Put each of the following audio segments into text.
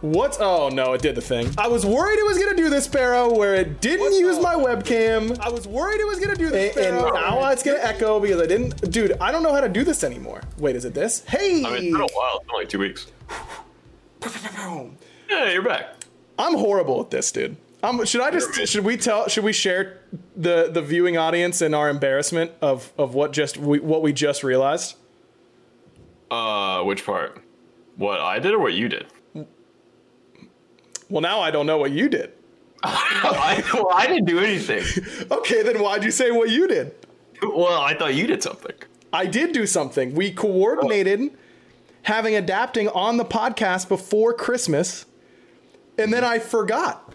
What's oh no, it did the thing. I was worried it was gonna do this, Sparrow, where it didn't What's use up? my webcam. I was worried it was gonna do this, and, and now it's gonna echo because I didn't. Dude, I don't know how to do this anymore. Wait, is it this? Hey, I mean, it's been a while. It's been like two weeks. Yeah, you're back. I'm horrible at this, dude. Um, should I just should we tell should we share the the viewing audience and our embarrassment of of what just we, what we just realized? Uh, which part? What I did or what you did? Well, now I don't know what you did. I, well, I didn't do anything. Okay, then why'd you say what you did? Well, I thought you did something. I did do something. We coordinated having adapting on the podcast before Christmas, and then I forgot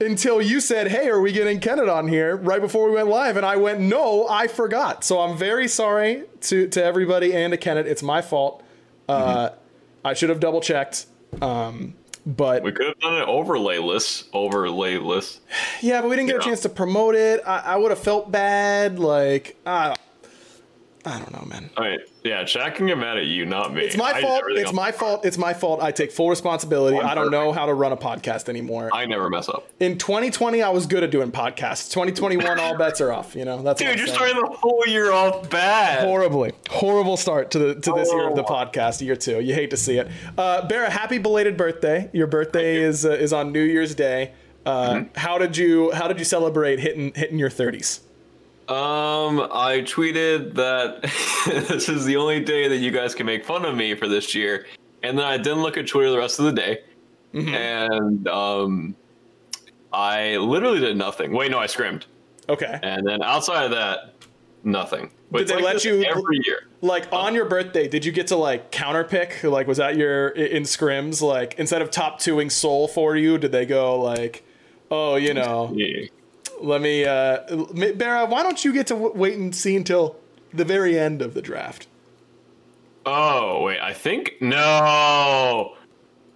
until you said, "Hey, are we getting Kenneth on here?" Right before we went live, and I went, "No, I forgot." So I'm very sorry to to everybody and to Kenneth. It's my fault. Uh, I should have double checked. Um, but We could have done an overlay list. Overlay list. yeah, but we didn't get a chance to promote it. I, I would have felt bad. Like I, I don't know, man. All right. Yeah, Shaq can get mad at you, not me. It's my I fault. It's my fault. It's my fault. I take full responsibility. I'm I don't know how to run a podcast anymore. I never mess up. In 2020, I was good at doing podcasts. 2021, all bets are off. You know, that's what Dude, you're starting the whole year off bad. horribly, horrible start to the to this year of the Oh. podcast, year two. You hate to see it. Uh, Barra, happy belated birthday. Your birthday is uh, is on New Year's Day. Uh, Mm-hmm. How did you How did you celebrate hitting hitting your 30s? Um, I tweeted that this is the only day that you guys can make fun of me for this year, and then I didn't look at Twitter the rest of the day, Mm-hmm. and um, I literally did nothing. Wait, no, I scrimmed, Okay. and then outside of that, nothing. But Did they like let you- every year? Like on your birthday, did you get to like counter pick? Like was that your in scrims? Like instead of top twoing Sol for you, did they go like, oh, you know, Yeah. Let me, uh, Barra, why don't you get to w- wait and see until the very end of the draft? Oh wait, I think no.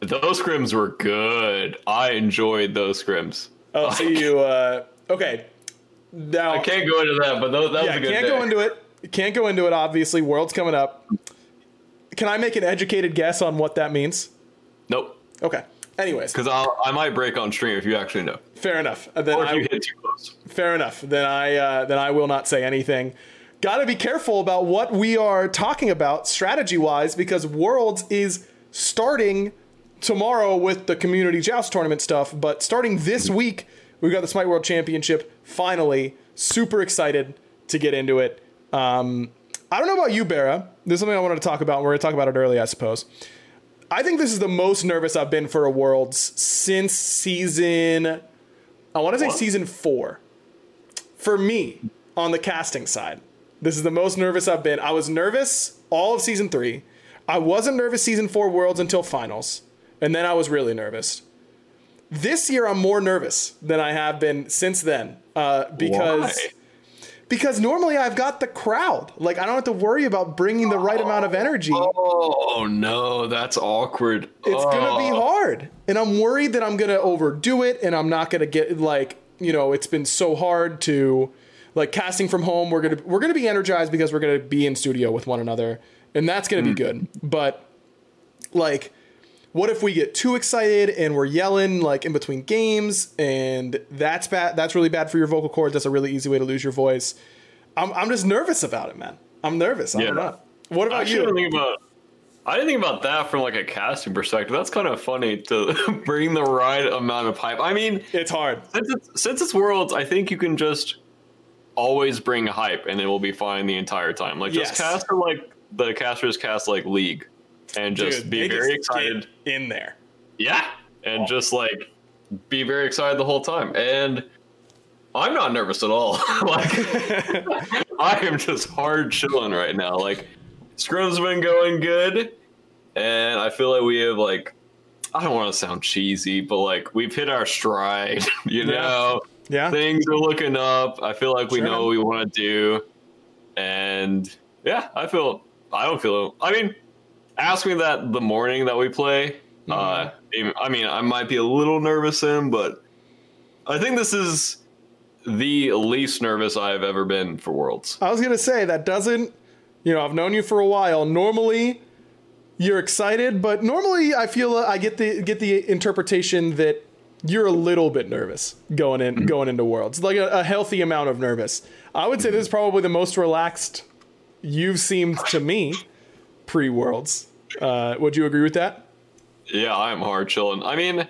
Those scrims were good. I enjoyed those scrims. Oh, so you, uh, okay. Now, I can't go into that, but those, that yeah, was a good can't day. go into it. Can't go into it. Obviously, world's coming up. Can I make an educated guess on what that means? Nope, Okay. Anyways, because I might break on stream if you actually know, fair enough. Uh, Then or if I, you hit too close. Fair enough. Then I uh, then I will not say anything. Got to be careful about what we are talking about strategy wise because Worlds is starting tomorrow with the community joust tournament stuff, but starting this week we've got the Smite World Championship. Finally, super excited to get into it. Um, I don't know about you, Barra. This is something I wanted to talk about. And we're to talk about it early, I suppose. I think this is the most nervous I've been for a Worlds since season. I want to say What? season four. For me, on the casting side. This is the most nervous I've been. I was nervous all of season three. I wasn't nervous season four Worlds until finals, and then I was really nervous. This year, I'm more nervous than I have been since then uh, because Why? Because normally I've got the crowd. Like I don't have to worry about bringing the right amount of energy. Oh no, that's awkward. It's gonna be Oh. hard, and I'm worried that I'm gonna overdo it, and I'm not gonna get like you know it's been so hard to like casting from home. We're gonna we're gonna be energized because we're gonna be in studio with one another, and that's gonna be hmm. good. But like, what if we get too excited and we're yelling like in between games, and that's bad. That's really bad for your vocal cords. That's a really easy way to lose your voice. I'm I'm just nervous about it, man. I'm nervous. I don't Yeah. know. What about didn't you? think about. I didn't think about that from like a casting perspective. That's kind of funny to bring the right amount of hype. I mean, It's hard. since it's, since it's worlds, I think you can just always bring hype and it will be fine the entire time. Like Yes. just cast it like the casters cast like League, and just Dude, be very just excited. in there. Yeah, and just like be very excited the whole time. And I'm not nervous at all. like I am just hard chilling right now. Like scrim's been going good, and I feel like we have like I don't want to sound cheesy, but like we've hit our stride. You Yeah. know, Yeah. things are looking up. I feel like we Sure. know what we want to do, and yeah, I feel I don't feel. I mean, ask me that the morning that we play. Mm-hmm. Uh, I mean, I might be a little nervous in, but I think this is the least nervous I've ever been for Worlds. I was gonna say that doesn't. You know, I've known you for a while. Normally, you're excited, but normally I feel uh, I get the get the interpretation that you're a little bit nervous going in mm-hmm. going into Worlds, like a, a healthy amount of nervous. I would say this is mm-hmm. probably the most relaxed you've seemed to me pre Worlds. Uh, would you agree with that? Yeah, I'm hard chilling. I mean,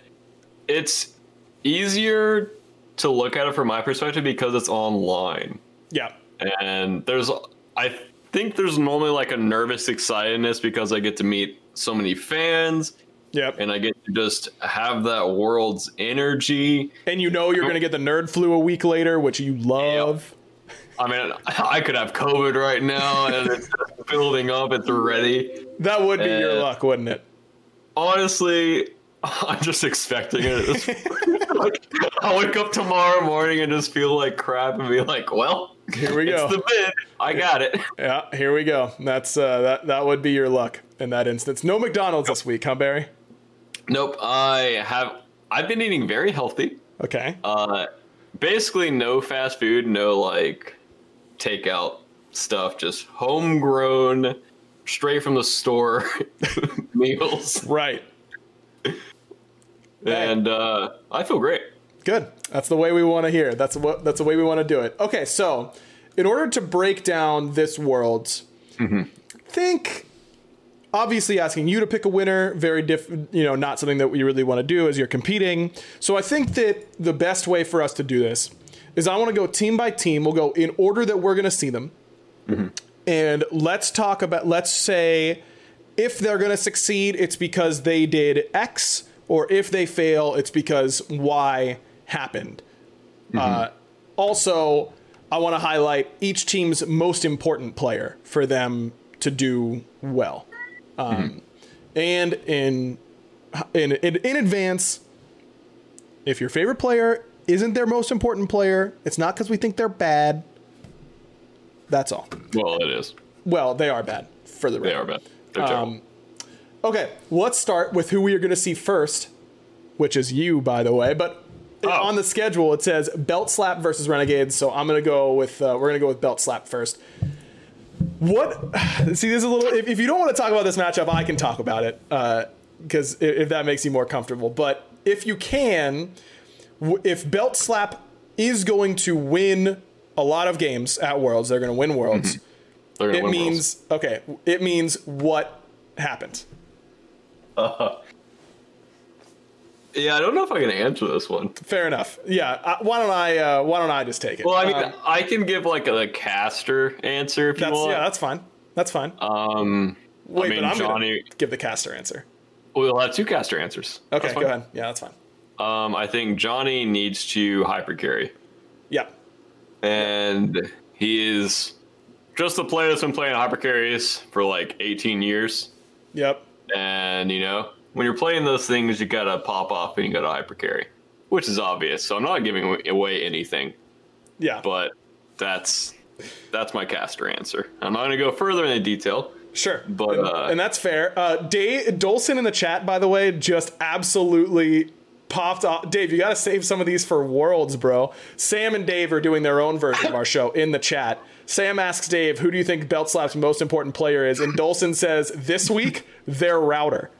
it's easier to look at it from my perspective because it's online. Yeah. and there's i think there's normally like a nervous excitedness because i get to meet so many fans Yep. and i get to just have that world's energy And you know you're gonna get the nerd flu a week later, which you love. I mean i could have covid right now and it's building up it's ready That would be your Uh, luck, wouldn't it? honestly i'm just expecting it like, i'll wake up tomorrow morning and just feel like crap and be like well Here we go. it's the bid i got it Yeah, here we go. That's uh, that that would be your luck in that instance. No McDonald's this week, huh, Barry? nope i have i've been eating very healthy Okay. Uh, basically no fast food, no like takeout stuff, just homegrown, straight from the store meals, right. and uh, I feel great. Good. That's the way we want to hear. That's what that's the way we want to do it. Okay, so in order to break down this world, think obviously asking you to pick a winner, very diff you know, not something that we really want to do as you're competing. So I think that the best way for us to do this is I want to go team by team. We'll go in order that we're going to see them. And let's talk about let's say if they're going to succeed, it's because they did X, or if they fail, it's because Y happened. Uh, also, I want to highlight each team's most important player for them to do well. Um, And in, in in in advance, if your favorite player isn't their most important player, it's not because we think they're bad. That's all. Well, it is. Well, they are bad for the They record. are bad. They're terrible. Okay, let's start with who we are going to see first, which is you, by the way. But Oh. on the schedule, it says Belt Slap versus Renegades. So I'm going to go with uh, we're going to go with Belt Slap first. What? See, this is a little. If, if you don't want to talk about this matchup, I can talk about it because if, if that makes you more comfortable. But if you can, if Belt Slap is going to win a lot of games at Worlds, they're going to win Worlds. It win means okay. It means what happened. Worlds. Yeah, I don't know if I can answer this one. Fair enough. Yeah. Uh, why don't I? Uh, why don't I just take it? Well, I mean, Um, I can give like a, caster answer if you want. yeah. That's fine. That's fine. um, Wait, I mean, but I'm Johnny. gonna give the caster answer. We'll have two caster answers. Okay, go ahead. Yeah, that's fine. Um, I think Johnny needs to hyper carry, Yeah. and He is just a player that's been playing hyper carries for like 18 years. Yep. And you know, when you're playing those things, you gotta pop off and you gotta hyper carry, which is obvious. So I'm not giving away anything, Yeah. but that's that's my caster answer. I'm not gonna go further into detail. Sure, But, and, uh, and that's fair. Uh, Dave Dolson in the chat, by the way, just absolutely popped off. Dave, you got to save some of these for Worlds, bro. Sam and Dave are doing their own version of our show in the chat. Sam asks Dave, "Who do you think Belt Slap's most important player is?" And Dolson says, "This week, their router."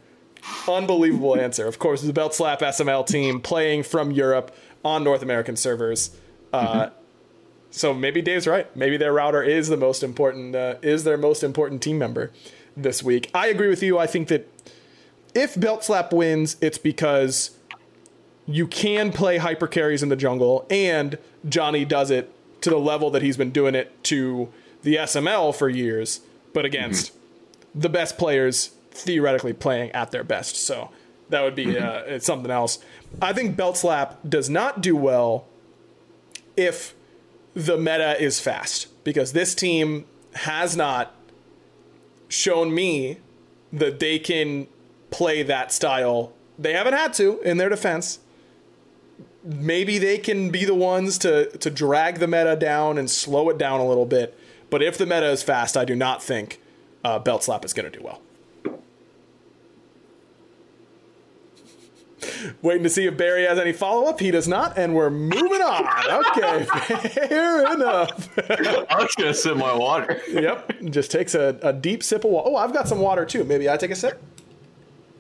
Unbelievable answer. Of course, the Belt Slap SML team playing from Europe on North American servers. Uh, so maybe Dave's right. Maybe their router is the most important, uh, is their most important team member this week. I agree with you. I think that if Belt Slap wins, it's because you can play hyper carries in the jungle, and Johnny does it to the level that he's been doing it to the SML for years, but against the best players theoretically playing at their best. So that would be uh, it's something else. I think Belt Slap does not do well if the meta is fast because this team has not shown me that they can play that style. They haven't had to in their defense. Maybe they can be the ones to to drag the meta down and slow it down a little bit. But if the meta is fast, I do not think uh, Belt Slap is going to do well. Waiting to see if Barry has any follow up. He does not, and we're moving on. Okay, fair enough. I was gonna sip my water. yep, just takes a, a deep sip of water. Oh, I've got some water too. Maybe I take a sip.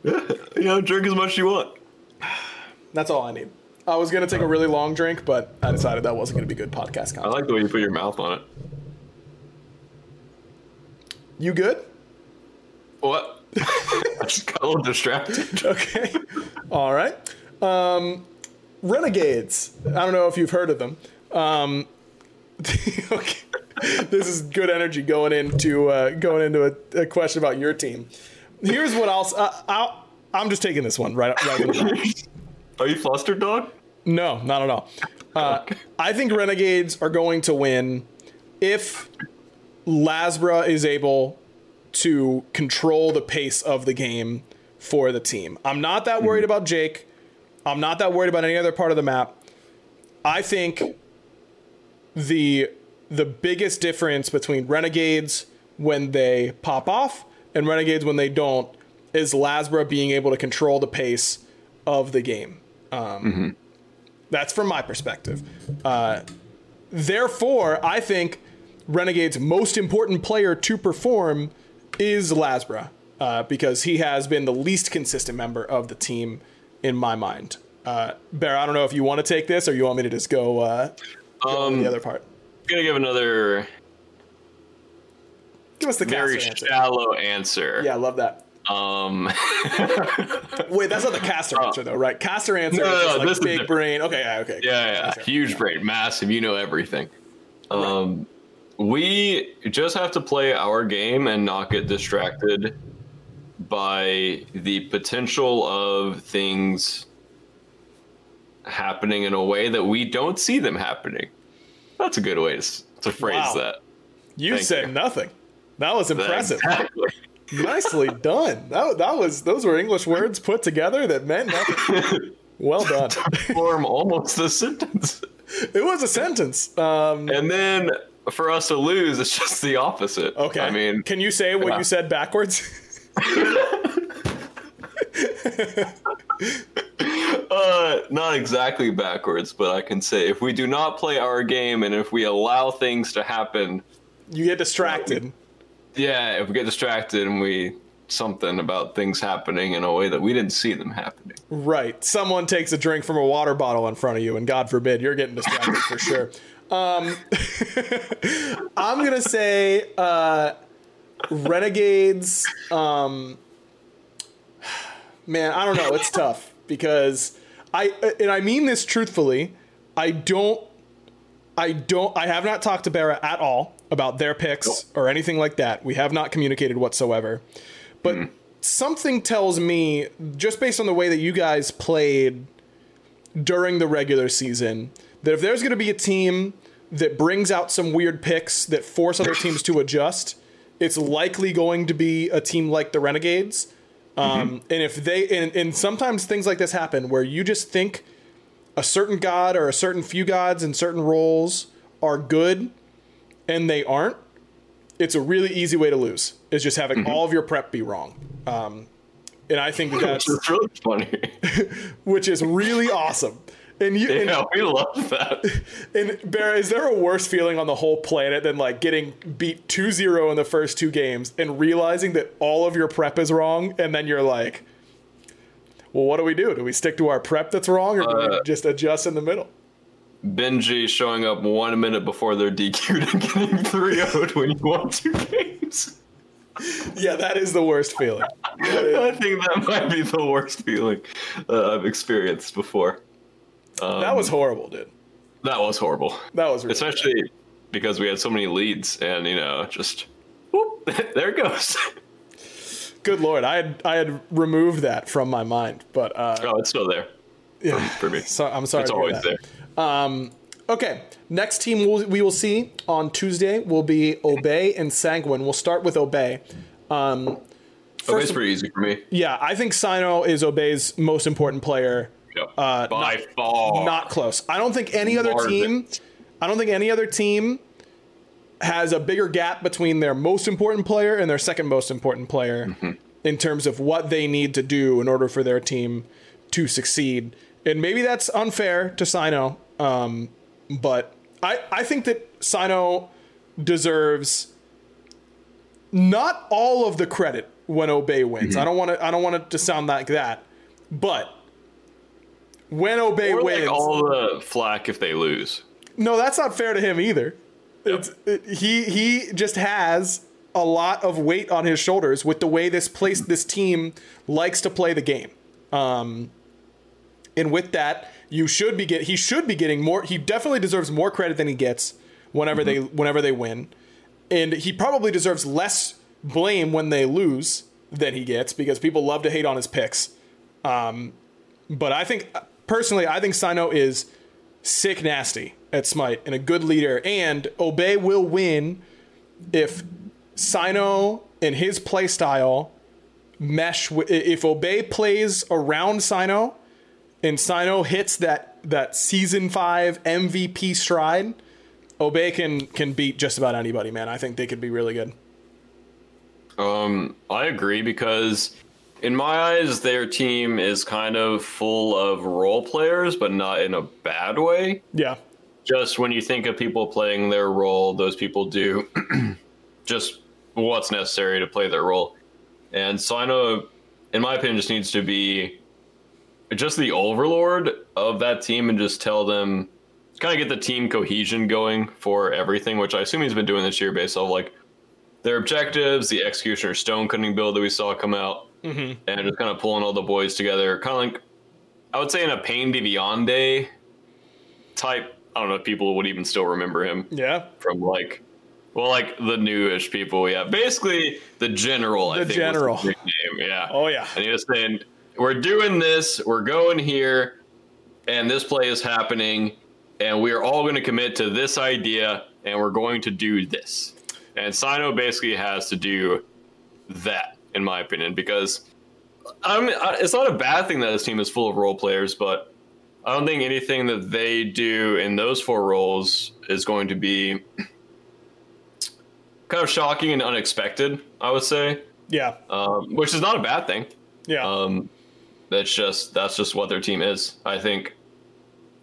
Yeah, you know, drink as much as you want. That's all I need. I was gonna take a really long drink, but I decided that wasn't gonna be good podcast content. I like the way you put your mouth on it. You good? What? I just got a little distracted. Okay. All right. Um, Renegades. I don't know if you've heard of them. Um, okay. This is good energy going into uh, going into a, a question about your team. Here's what I'll, uh, I'll I'm just taking this one right right. In the top. Are you flustered, dog? No, not at all. Uh, I think Renegades are going to win if Lasbra is able to control the pace of the game for the team. I'm not that worried about Jake. I'm not that worried about any other part of the map. I think the the biggest difference between Renegades when they pop off and Renegades when they don't is Lasbra being able to control the pace of the game. Um, That's from my perspective. Uh, therefore, I think Renegade's most important player to perform is Lasbra uh, because he has been the least consistent member of the team in my mind. Uh, Bear, I don't know if you want to take this or you want me to just go, uh, go Um, the other part. I'm gonna give another Give us the very caster answer. shallow answer. Yeah, I love that. Um, Wait, that's not the caster answer though, right? Caster answer No, no, is no, like this big different. brain. Okay, yeah, okay. yeah, yeah, huge brain, massive. You know everything. Um, we just have to play our game and not get distracted by the potential of things happening in a way that we don't see them happening. That's a good way to, to phrase Wow. that. You Thank said you. nothing. That was impressive. Exactly. Nicely done. That, that was those were English words put together that meant nothing. Well done. Form almost a sentence. It was a sentence. Um, And then for us to lose, it's just the opposite. okay. I mean, can you say what yeah. you said backwards? uh, not exactly backwards, but I can say if we do not play our game and if we allow things to happen, you get distracted. Yeah, if we get distracted and we something about things happening in a way that we didn't see them happening. Right. Someone takes a drink from a water bottle in front of you, and God forbid you're getting distracted for sure. Um, I'm gonna say uh, Renegades. Um, man, I don't know. It's tough because I and I mean this truthfully. I don't. I don't. I have not talked to Barra at all about their picks or anything like that. We have not communicated whatsoever. But something tells me, just based on the way that you guys played during the regular season, that if there's going to be a team that brings out some weird picks that force other teams to adjust, it's likely going to be a team like the Renegades. Um, And if they, and, and sometimes things like this happen where you just think a certain god or a certain few gods in certain roles are good and they aren't, it's a really easy way to lose. Is just having all of your prep be wrong. Um, and I think that that's It's really funny. which is really awesome. And you and, we love that. and Bear, is there a worse feeling on the whole planet than like getting beat 2-0 in the first two games and realizing that all of your prep is wrong and then you're like, well, what do we do? Do we stick to our prep that's wrong or do we Uh, just adjust in the middle? Benji showing up one minute before they're DQ'd and getting 3 0 when you won two games. Yeah, that is the worst feeling. I think that might be the worst feeling uh, I've experienced before. that was horrible, dude. That was horrible. That was really Especially because we had so many leads and, you know, just whoop, there it goes. good lord. I had I had removed that from my mind, but uh, Oh, it's still there yeah. for me. So I'm sorry. It's always that. there. Okay, next team we'll, we will see on Tuesday will be Obey and Sanguine. We'll start with Obey. Um, it's pretty easy for me. yeah, I think Sino is Obey's most important player. Yep. Uh, By far. Not close. I don't think any other Marvin. team. I don't think any other team has a bigger gap between their most important player and their second most important player Mm-hmm. in terms of what they need to do in order for their team to succeed. And maybe that's unfair to Sino, um, but I, I think that Sino deserves not all of the credit when Obey wins. Mm-hmm. I don't want to. I don't want it to sound like that, but when Obey Or wins, like all the flack if they lose. no, that's not fair to him either. It's, it, he he just has a lot of weight on his shoulders with the way this place this team likes to play the game. Um, and with that, you should be get he should be getting more. He definitely deserves more credit than he gets whenever they whenever they win, and he probably deserves less blame when they lose than he gets because people love to hate on his picks. Um, but I think personally, I think Sino is sick nasty at Smite and a good leader. And Obey will win if Sino and his playstyle mesh. wi- If Obey plays around Sino and Sino hits that that season five MVP stride, Obey can can beat just about anybody. Man, I think they could be really good. Um, I agree because in my eyes, their team is kind of full of role players, but not in a bad way. Yeah, Just when you think of people playing their role, those people do just what's necessary to play their role. And Sino, in my opinion, just needs to be just the overlord of that team and just tell them, kind of get the team cohesion going for everything, which I assume he's been doing this year based off like their objectives, the executioner stone cutting build that we saw come out, mm-hmm. and just kind of pulling all the boys together. Kind of like, I would say, in a Pain de Viande type. I don't know if people would even still remember him yeah, from like, well, like the newish people. Yeah, basically the general. I The think general. Nickname. Yeah. Oh, yeah. And he was saying, "We're doing this. We're going here, and this play is happening, and we are all going to commit to this idea, and we're going to do this." And Sino basically has to do that, in my opinion, because I mean, I- it's not a bad thing that this team is full of role players, but I don't think anything that they do in those four roles is going to be kind of shocking and unexpected. I would say, yeah, um, which is not a bad thing. yeah. Um, that's just that's just what their team is. I think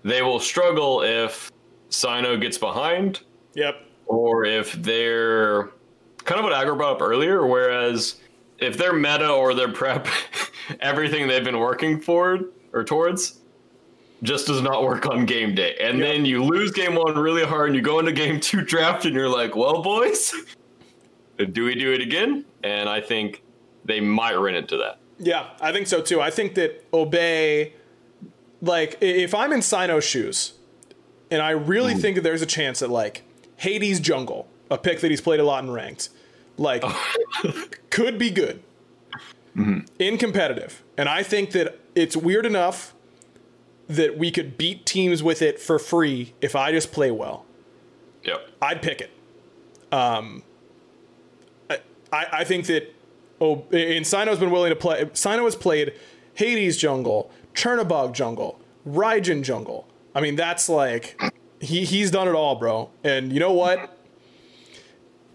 they will struggle if Sino gets behind yep. or if they're kind of what Aggro brought up earlier, whereas if they're meta or their prep, everything they've been working for or towards just does not work on game day. And Yep. then you lose game one really hard and you go into game two draft and you're like, well, boys, do we do it again? And I think they might run into that. Yeah, I think so too. I think that Obey, like, if I'm in Sino's shoes, and I really think that there's a chance that, like, Hades Jungle, a pick that he's played a lot in ranked, like, could be good in competitive. And I think that it's weird enough that we could beat teams with it for free if I just play well. Yep. I'd pick it. Um, I, I think that oh, and Sino's been willing to play. Sino has played Hades jungle, Chernobog jungle, Raijin jungle. I mean, that's like he he's done it all, bro. And you know what?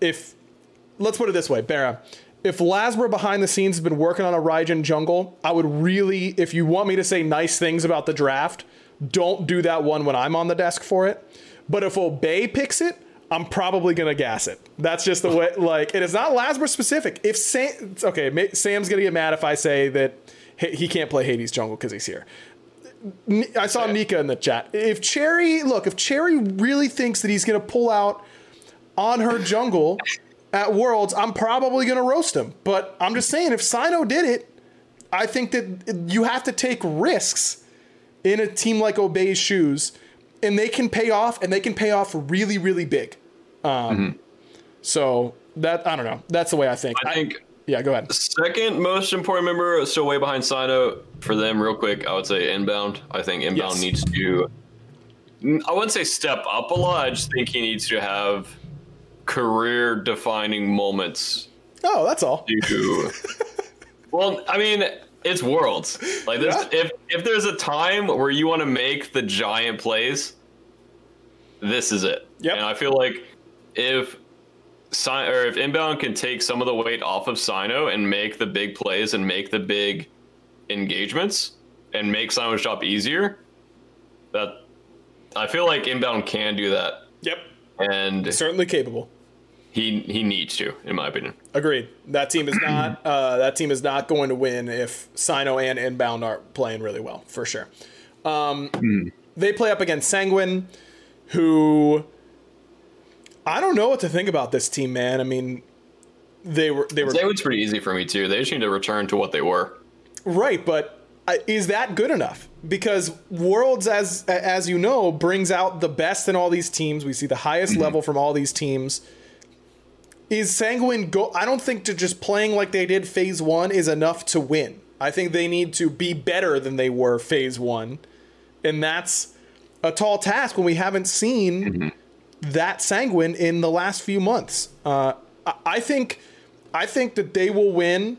If let's put it this way, Barra, if Lasmer behind the scenes has been working on a Raijin jungle, I would really, if you want me to say nice things about the draft, don't do that one when I'm on the desk for it. But if Obey picks it, I'm probably gonna gas it. That's just the way. Like, it is not Lasmer specific. If Sam, okay, Sam's gonna get mad if I say that he can't play Hades jungle because he's here. I saw Nika in the chat. If Cherry, look, if Cherry really thinks that he's gonna pull out on her jungle at Worlds, I'm probably gonna roast him. But I'm just saying, if Sino did it, I think that you have to take risks in a team like Obey's shoes and they can pay off, and they can pay off really, really big. Um, mm-hmm. So that I don't know. That's the way I think. I think. I, yeah, go ahead. Second most important member, still way behind Sino. For them, real quick, I would say Inbound. I think Inbound yes. needs to. I wouldn't say step up a lot. I just think he needs to have career-defining moments. Oh, that's all. To, well, I mean, it's worlds. Like there's yeah. if if there's a time where you want to make the giant plays, this is it. Yep. And I feel like if or if inbound can take some of the weight off of Sino and make the big plays and make the big engagements and make Sino's job easier, that I feel like inbound can do that. Yep. And certainly capable he he needs to, in my opinion. Agreed. That team is not uh, that team is not going to win if Sino and Inbound aren't playing really well for sure. Um, mm. They play up against Sanguine, who I don't know what to think about this team, man. I mean, they were they were. Sanguine's pretty easy for me too. They just need to return to what they were. Right, but uh, is that good enough? Because Worlds, as as you know, brings out the best in all these teams. We see the highest mm-hmm. level from all these teams is Sanguine go I don't think to just playing like they did phase 1 is enough to win. I think they need to be better than they were phase 1. And that's a tall task when we haven't seen mm-hmm. that Sanguine in the last few months. Uh, I think I think that they will win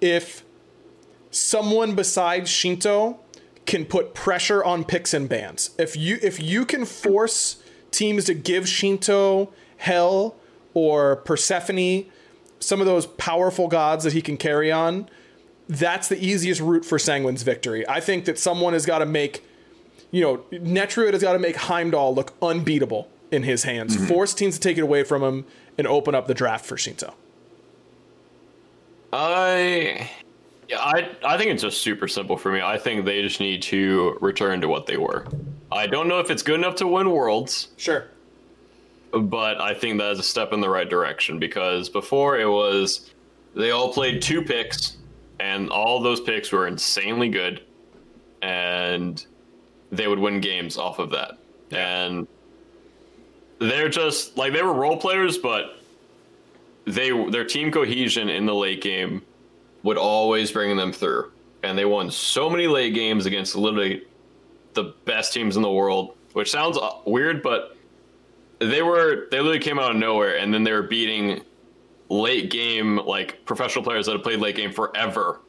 if someone besides Shinto can put pressure on picks and bans. If you if you can force teams to give Shinto hell or Persephone, some of those powerful gods that he can carry on, that's the easiest route for Sanguine's victory. I think that someone has got to make, you know, Netruid has got to make Heimdall look unbeatable in his hands, mm-hmm. force teams to take it away from him, and open up the draft for Shinto. I. Yeah, I I think it's just super simple for me. I think they just need to return to what they were. I don't know if it's good enough to win worlds. Sure but I think that is a step in the right direction because before it was they all played two picks and all those picks were insanely good and they would win games off of that. And they're just like they were role players, but they their team cohesion in the late game would always bring them through. And they won so many late games against literally the best teams in the world, which sounds uh, weird, but they were they literally came out of nowhere, and then they were beating late game like professional players that have played late game forever,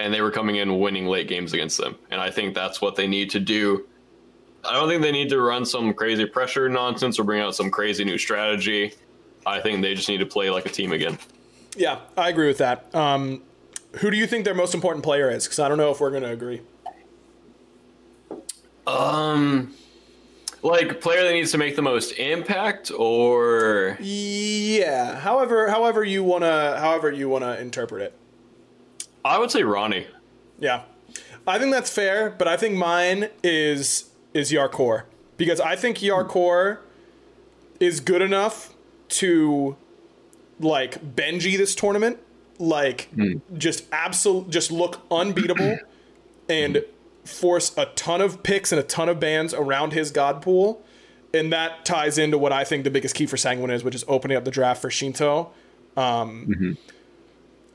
and they were coming in winning late games against them. And I think that's what they need to do. I don't think they need to run some crazy pressure nonsense or bring out some crazy new strategy. I think they just need to play like a team again. Yeah, I agree with that. Um, who do you think their most important player is? Because I don't know if we're going to agree. Um, like player that needs to make the most impact or yeah however however you want to however you want to interpret it i would say ronnie yeah i think that's fair but i think mine is is yarkor because i think yarkor is good enough to like benji this tournament like mm. just absolute just look unbeatable and force a ton of picks and a ton of bans around his god pool. And that ties into what I think the biggest key for Sanguine is, which is opening up the draft for Shinto. Um, mm-hmm.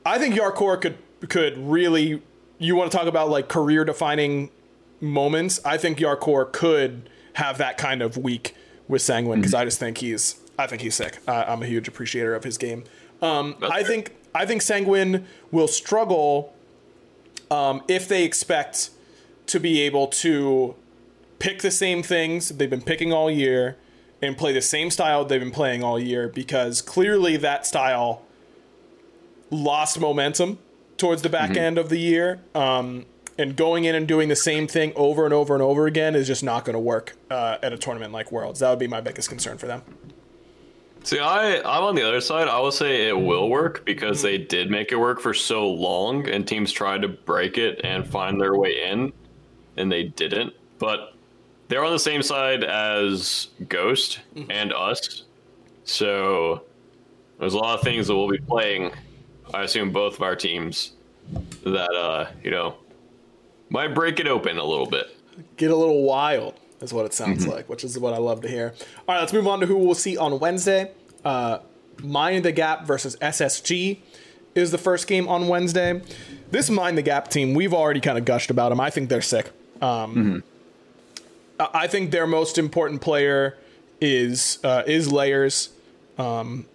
I think Yarkor could could really. You want to talk about like career defining moments? I think Yarkor could have that kind of week with Sanguine because I just think he's I think he's sick. Uh, I'm a huge appreciator of his game. Um, I fair. think I think Sanguine will struggle um, if they expect to be able to pick the same things they've been picking all year and play the same style they've been playing all year because clearly that style lost momentum towards the back end of the year. Um, and going in and doing the same thing over and over and over again is just not going to work uh, at a tournament like Worlds. That would be my biggest concern for them. See, I I'm on the other side. I will say it will work because they did make it work for so long, and teams tried to break it and find their way in, and they didn't. But they're on the same side as Ghost and us, so there's a lot of things that we'll be playing. I assume both of our teams that uh you know might break it open a little bit. Get a little wild, is what it sounds like, which is what I love to hear. All right, let's move on to who we'll see on Wednesday. Uh, Mind the Gap versus SSG is the first game on Wednesday. This Mind the Gap team, we've already kind of gushed about them. I think they're sick. Um, I I think their most important player is uh, is Layers. Um,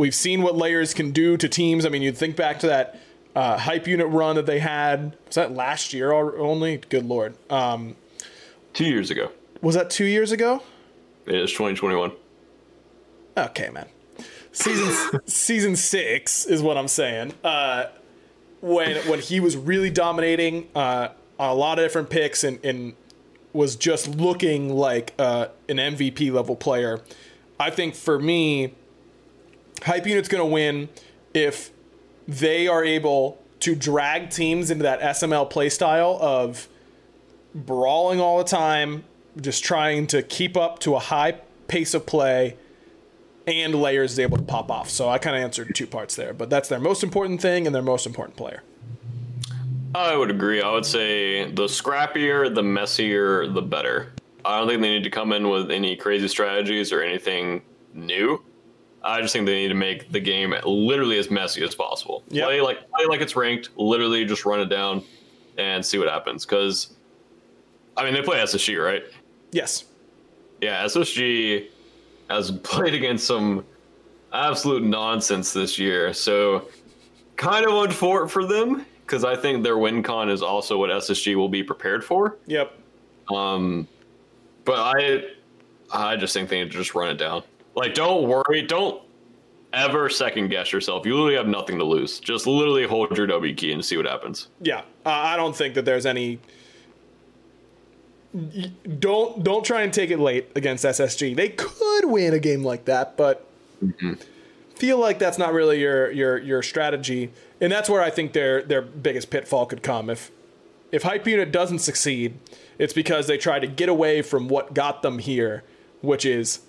we've seen what Layers can do to teams. I mean, you think back to that uh, hype unit run that they had. Was that last year al- only? Good lord. Um, Two years ago, was that two years ago? it is 2021. Okay, man. Season season six is what I'm saying. Uh, when when he was really dominating uh, on a lot of different picks and, and was just looking like uh, an MVP level player. I think for me, Hype Unit's going to win if they are able to drag teams into that SML playstyle of brawling all the time, just trying to keep up to a high pace of play, and layers is able to pop off. So I kind of answered two parts there, but that's their most important thing and their most important player. I would agree. I would say the scrappier, the messier, the better. I don't think they need to come in with any crazy strategies or anything new. I just think they need to make the game literally as messy as possible. Yep. Play like play like it's ranked. Literally, just run it down and see what happens. Because, I mean, they play SSG, right? Yes. Yeah, SSG has played against some absolute nonsense this year. So, kind of unfortunate for them because I think their win con is also what SSG will be prepared for. Yep. Um, but I, I just think they need to just run it down. Like, don't worry, don't ever second guess yourself. You literally have nothing to lose. Just literally hold your W key and see what happens. Yeah. Uh, I don't think that there's any. Don't don't try and take it late against SSG. They could win a game like that, but feel like that's not really your your your strategy, and that's where I think their their biggest pitfall could come if if hype unit doesn't succeed. It's because they try to get away from what got them here, which is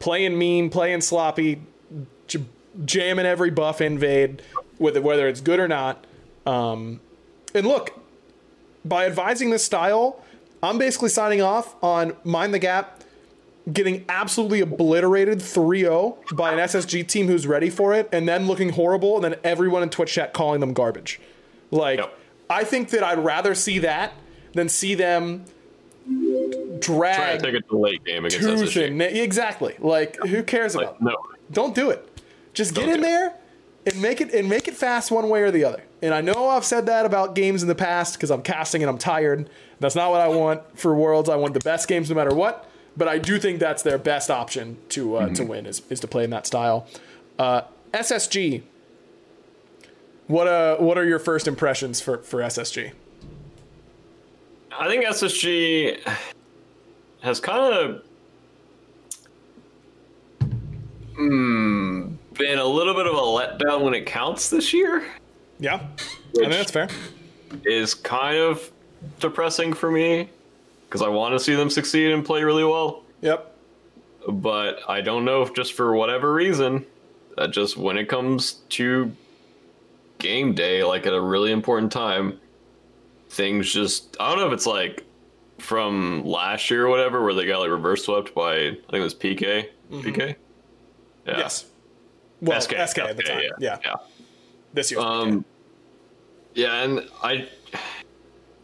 playing mean, playing sloppy, j- jamming every buff invade, whether whether it's good or not. Um, and look, by advising this style, I'm basically signing off on Mind the Gap getting absolutely obliterated 3-0 by an SSG team who's ready for it and then looking horrible and then everyone in Twitch chat calling them garbage. Like Yep. I think that I'd rather see that than see them Try drag to take it to the late game against tooth SSG. exactly. Like who cares about? Like, no. Don't do it. Just get Don't in do it. there and make it and make it fast one way or the other. And I know I've said that about games in the past because I'm casting and I'm tired. That's not what I want for Worlds. I want the best games no matter what. But I do think that's their best option to uh, Mm-hmm. to win is, is to play in that style. Uh, SSG. What uh what are your first impressions for for SSG? I think SSG has kind of mm, been a little bit of a letdown when it counts this year. Yeah, I think that's fair. Is kind of depressing for me because I want to see them succeed and play really well. Yep. But I don't know if just for whatever reason, that just when it comes to game day, like at a really important time, things just I don't know if it's like from last year or whatever where they got like reverse swept by I think it was PK. PK? Yeah. Yes. Well, SK, SK, at the time. Yeah. Yeah. This year. Um Yeah, and I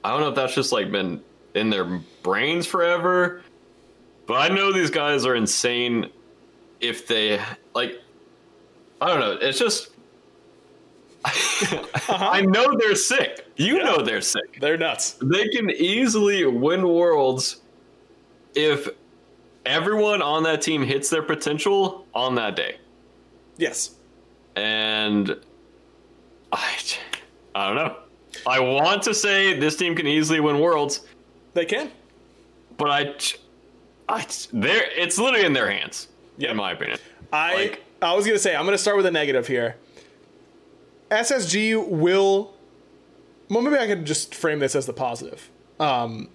I don't know if that's just like been in their brains forever But I know these guys are insane if they like I don't know, it's just I uh-huh. know they're sick. You know they're sick. They're nuts. They can easily win worlds if everyone on that team hits their potential on that day. Yes. And I, I don't know. I want to say this team can easily win worlds, They can. but I, I, they're, it's literally in their hands, Yeah. in my opinion. I Like- I was gonna say I'm gonna start with a negative here. SSG will. Well, maybe I could just frame this as the positive. Um,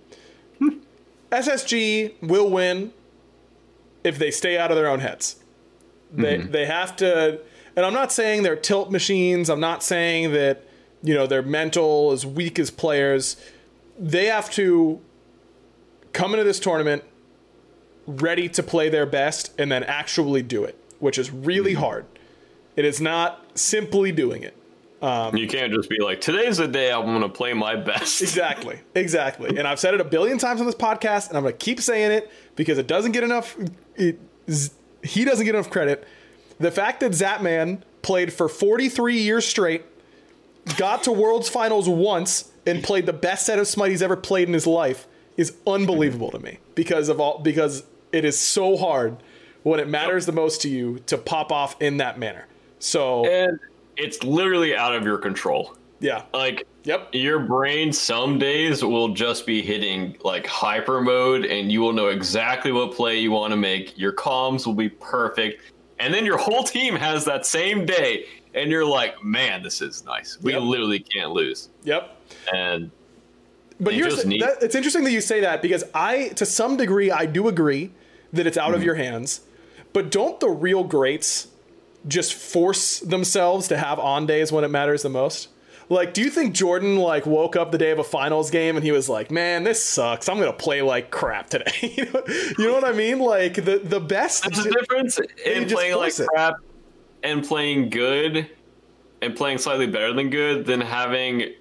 SSG will win if they stay out of their own heads. They they have to, and I'm not saying they're tilt machines. I'm not saying that you know they're mental as weak as players. They have to come into this tournament ready to play their best and then actually do it, which is really hard. It is not simply doing it. Um, you can't just be like, today's the day I'm going to play my best. Exactly. Exactly. And I've said it a billion times on this podcast, and I'm going to keep saying it because it doesn't get enough. It, z- he doesn't get enough credit. The fact that Zapman played for 43 years straight, got to Worlds Finals once, and played the best set of Smite he's ever played in his life is unbelievable to me because of all because it is so hard when it matters the most to you to pop off in that manner. So And it's literally out of your control. yeah, Like, Yep. your brain some days will just be hitting like hyper mode and you will know exactly what play you want to make. Your comms will be perfect. And then your whole team has that same day and you're like, man, this is nice. We Yep. literally can't lose. yep. And But They here's just need- that, it's interesting that you say that because I, to some degree, I do agree that it's out Mm-hmm. of your hands. But don't the real greats just force themselves to have on days when it matters the most? Like, do you think Jordan like woke up the day of a finals game and he was like, "Man, this sucks. I'm gonna play like crap today." you, know, you know what I mean? Like the the best. there's a difference in playing like it. crap and playing good and playing slightly better than good than having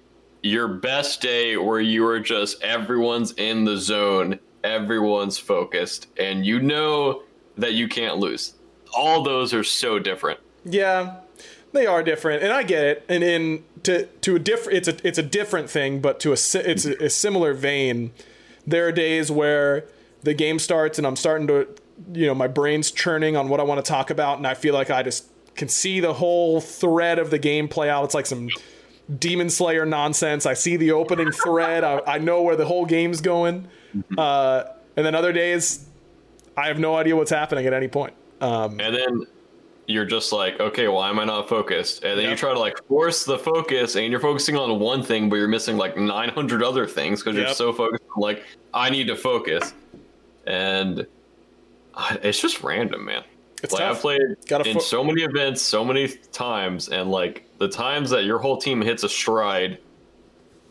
your best day where you are just everyone's in the zone, everyone's focused, and you know that you can't lose. All those are so different. Yeah, they are different, and I get it. And in to to a different, it's a it's a different thing, but to a it's a, a similar vein. There are days where the game starts and I'm starting to, you know, my brain's churning on what I want to talk about, and I feel like I just can see the whole thread of the game play out. It's like some Demon Slayer nonsense. I see the opening thread. I, I know where the whole game's going. Uh, and then other days, I have no idea what's happening at any point. Um, And then you're just like, okay, why am I not focused? And then you try to like force the focus, and you're focusing on one thing, but you're missing like 900 other things because you're so focused on like, I need to focus. And uh, it's just random, man. It's like tough. I've played Gotta in fo- so many events, so many times, and like the times that your whole team hits a stride,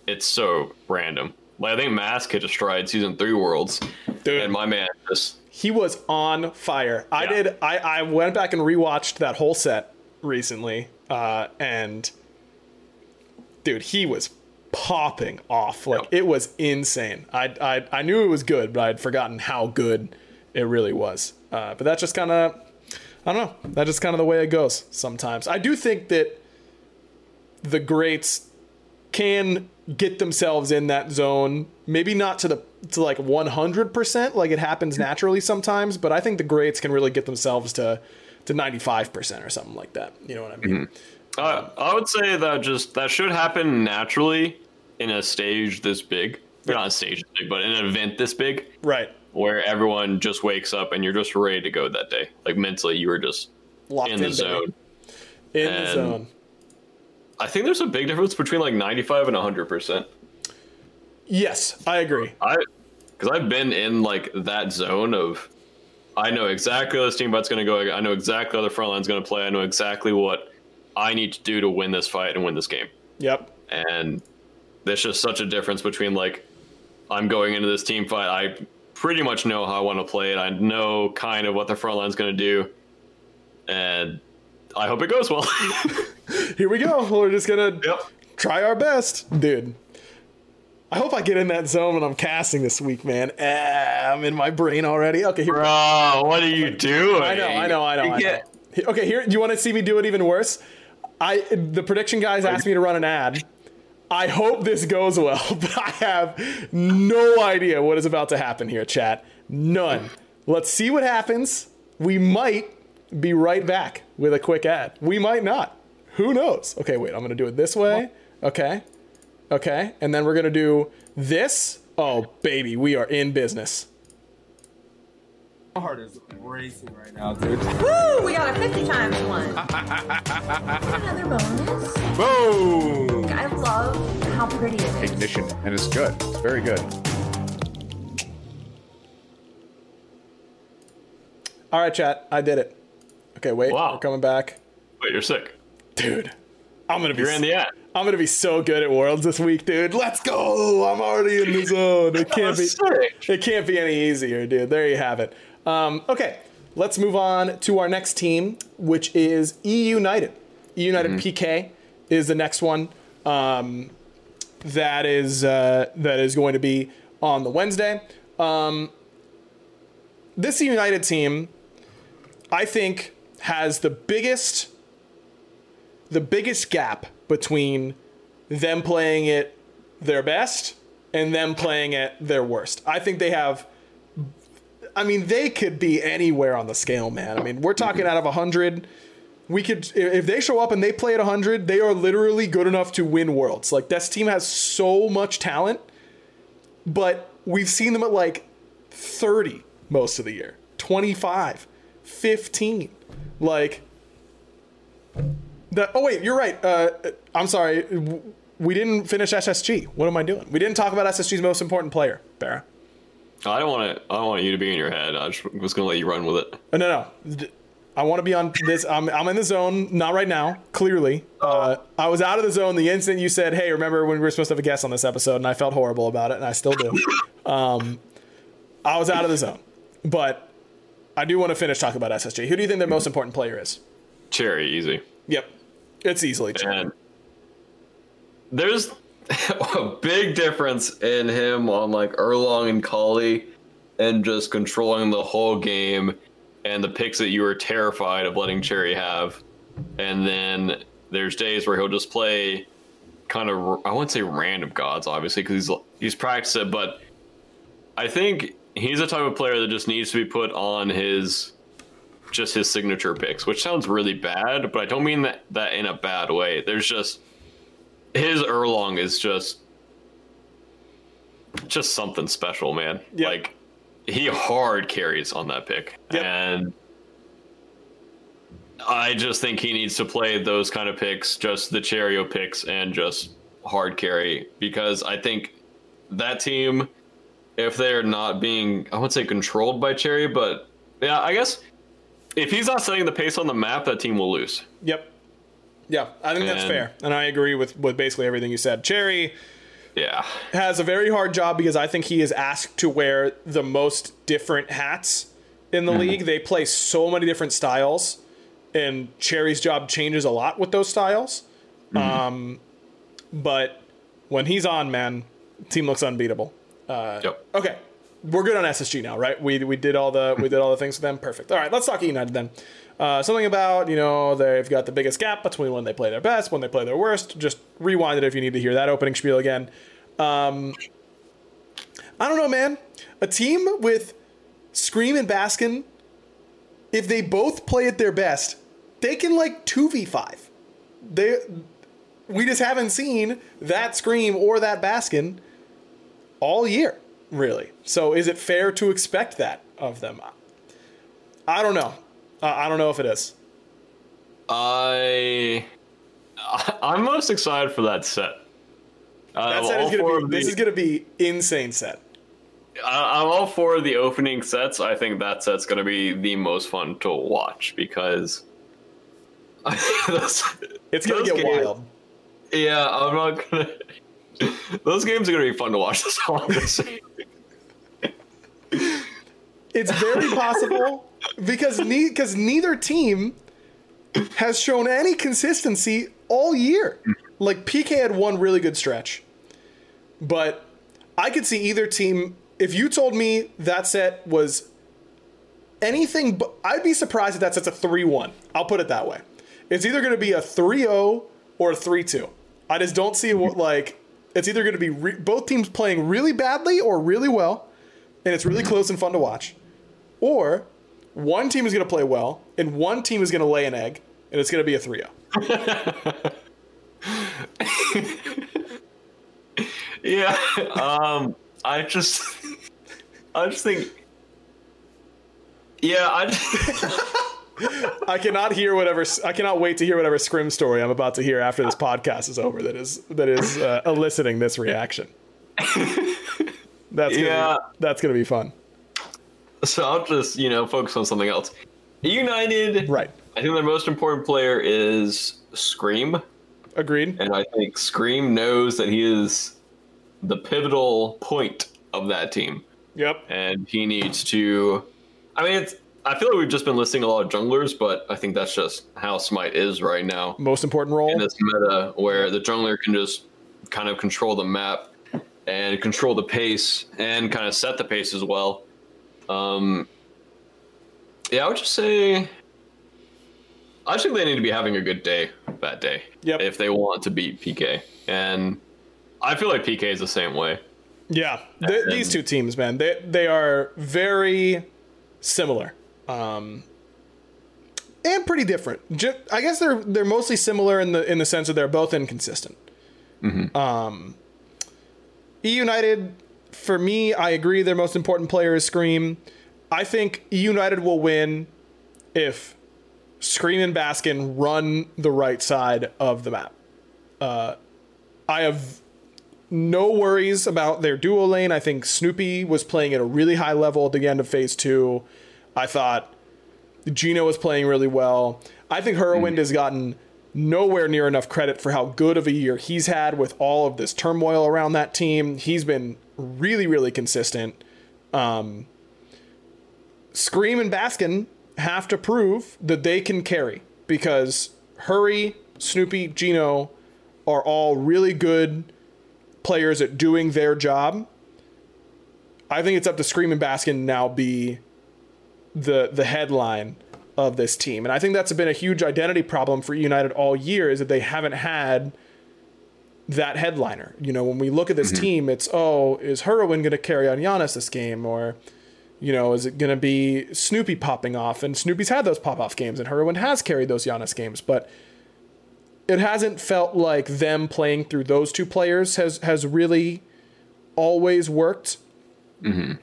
it's so random. Like I think Mask hit a stride season three worlds, Dude. and my man just he was on fire. I did. I, I went back and rewatched that whole set recently, uh, and dude, he was popping off. Like Yep. it was insane. I, I I knew it was good, but I'd forgotten how good it really was. Uh, but that's just kind of I don't know. That's just kind of the way it goes sometimes. I do think that the greats can get themselves in that zone. Maybe not to the to like 100% like it happens naturally sometimes, but I think the greats can really get themselves to to 95% or something like that. You know what I mean? Uh, I would say that just that should happen naturally in a stage this big. Not a stage this big, but in an event this big, Right. where everyone just wakes up and you're just ready to go that day. Like mentally, you were just Locked in the baby. zone. In the zone. I think there's a big difference between like 95 and 100 percent. Yes, I agree. I because I've been in like that zone of I know exactly how this team fight's going to go. I know exactly how the front line's going to play. I know exactly what I need to do to win this fight and win this game. Yep. and there's just such a difference between like I'm going into this team fight. I pretty much know how I want to play it. I know kind of what the front line's going to do, and I hope it goes well. Here we go. We're just going to yep. try our best, dude. I hope I get in that zone when I'm casting this week, man. Ah, I'm in my brain already. Okay, here. Bro, what are you doing? I know, I know, I know. I know. Okay, here. Do you want to see me do it even worse? I the prediction guys asked me to run an ad. I hope this goes well, but I have no idea what is about to happen here, chat. None. Let's see what happens. We might be right back with a quick ad. We might not. Who knows? Okay, wait. I'm gonna do it this way. Okay. Okay, and then we're gonna do this. Oh, baby, we are in business. My heart is racing right now, dude. Woo! We got a 50 times one. Another bonus. Boom! I love how pretty it is. ignition, and it's good. It's very good. All right, chat. I did it. Okay, wait. Wow. We're coming back. Wait, you're sick. Dude, I'm gonna be You're in the ad. I'm gonna be so good at Worlds this week, dude. Let's go! I'm already in the zone. It can't be it can't be any easier, dude. There you have it. Um, okay, let's move on to our next team, which is E United. E United PK is the next one. Um, that is uh, that is going to be on the Wednesday. Um, this United team, I think, has the biggest the biggest gap between them playing it their best and them playing it their worst. I think they have I mean they could be anywhere on the scale, man. I mean, we're talking out of 100 we could if they show up and they play at 100, they are literally good enough to win worlds. Like this team has so much talent, but we've seen them at like 30 most of the year. 25, 15. Like that, oh wait, you're right. Uh, I'm sorry. We didn't finish SSG. What am I doing? We didn't talk about SSG's most important player, Barra. I don't want to. I don't want you to be in your head. I just was gonna let you run with it. Uh, no, no. I want to be on this. I'm, I'm in the zone. Not right now. Clearly, uh, I was out of the zone the instant you said, "Hey, remember when we were supposed to have a guest on this episode?" And I felt horrible about it, and I still do. um, I was out of the zone, but I do want to finish talking about SSG. Who do you think their most important player is? Cherry, easy. Yep, it's easily. Ch- And there's a big difference in him on like Erlang and Kali and just controlling the whole game and the picks that you were terrified of letting Cherry have. And then there's days where he'll just play kind of I wouldn't say random gods obviously because he's he's practiced it, but I think he's the type of player that just needs to be put on his just his signature picks, which sounds really bad, but I don't mean that that in a bad way. There's just his Erlang is just just something special, man. Yep. Like he hard carries on that pick. Yep. And I just think he needs to play those kind of picks, just the Cherio picks and just hard carry because I think that team if they're not being I wouldn't say controlled by Cherry, but yeah, I guess if he's not setting the pace on the map, that team will lose. Yep. Yeah, I think that's fair, and I agree with with basically everything you said. Cherry Yeah. has a very hard job because I think he is asked to wear the most different hats in the league. They play so many different styles, and Cherry's job changes a lot with those styles. Um, but when he's on, man, team looks unbeatable. Yep. Okay, we're good on SSG now, right? We we did all the we did all the things with them. Perfect. All right, let's talk United then. Uh, something about you know they've got the biggest gap between when they play their best, when they play their worst. Just rewind it if you need to hear that opening spiel again. Um, I don't know, man. A team with Scream and Baskin, if they both play at their best, they can like two v five. They we just haven't seen that Scream or that Baskin all year, really. So is it fair to expect that of them? I don't know. Uh, I don't know if it is. I I'm most excited for that set. Uh, That set is gonna be. This is gonna be insane set. I- I'm all for the opening sets. I think that set's going to be the most fun to watch because those, It's gonna get games- wild. Yeah, I'm not gonna. Those games are to be fun to watch. That's all. It's very possible because ne- because neither team has shown any consistency all year. Like PK had one really good stretch, but I could see either team. If you told me that set was anything but, I'd be surprised if that set's a 3 1. I'll put it that way. It's either going to be a 3 0 or a 3 2. I just don't see what, like, it's either going to be re- both teams playing really badly or really well, and it's really close and fun to watch. Or one team is going to play well, and one team is going to lay an egg, and it's going to be a 3 0. Yeah. Um, I just, I just think, yeah, I. I cannot hear whatever. I cannot wait to hear whatever scrim story I'm about to hear after this podcast is over. That is that is uh, eliciting this reaction. That's gonna Yeah. be, that's gonna be fun. so I'll just, you know, focus on something else. United, Right. I think their most important player is Scream, Agreed. and I think Scream knows that he is the pivotal point of that team. Yep. and he needs to. I mean, it's. I feel like we've just been listing a lot of junglers, but I think that's just how Smite is right now Most important role. in this meta, where the jungler can just kind of control the map and control the pace and kind of set the pace as well. Um, yeah, I would just say. I think they need to be having a good day that day Yep. if they want to beat PK, and I feel like PK is the same way. Yeah, th- these two teams, man, they they are very similar, um, and pretty different. I guess they're they're mostly similar in the in the sense that they're both inconsistent. Um, E United, for me, I agree. Their most important player is Scream. I think E United will win if Scream and Baskin run the right side of the map. Uh, I have no worries about their duo lane. I think Snoopy was playing at a really high level at the end of phase two. I thought Gino was playing really well. I think Hurriwind has gotten nowhere near enough credit for how good of a year he's had with all of this turmoil around that team. He's been really, really consistent. Um, Scream and Baskin have to prove that they can carry because Hurry, Snoopy, Gino are all really good players at doing their job. I think it's up to Scream and Baskin now be the the headline of this team. And I think that's been a huge identity problem for United all year is that they haven't had that headliner. You know, when we look at this mm-hmm. team, it's oh, is Hurwin going to carry on Janus this game or you know, is it going to be Snoopy popping off? And Snoopy's had those pop off games, and Hurwin has carried those Janus games, but it hasn't felt like them playing through those two players has has really always worked. Mm-hmm.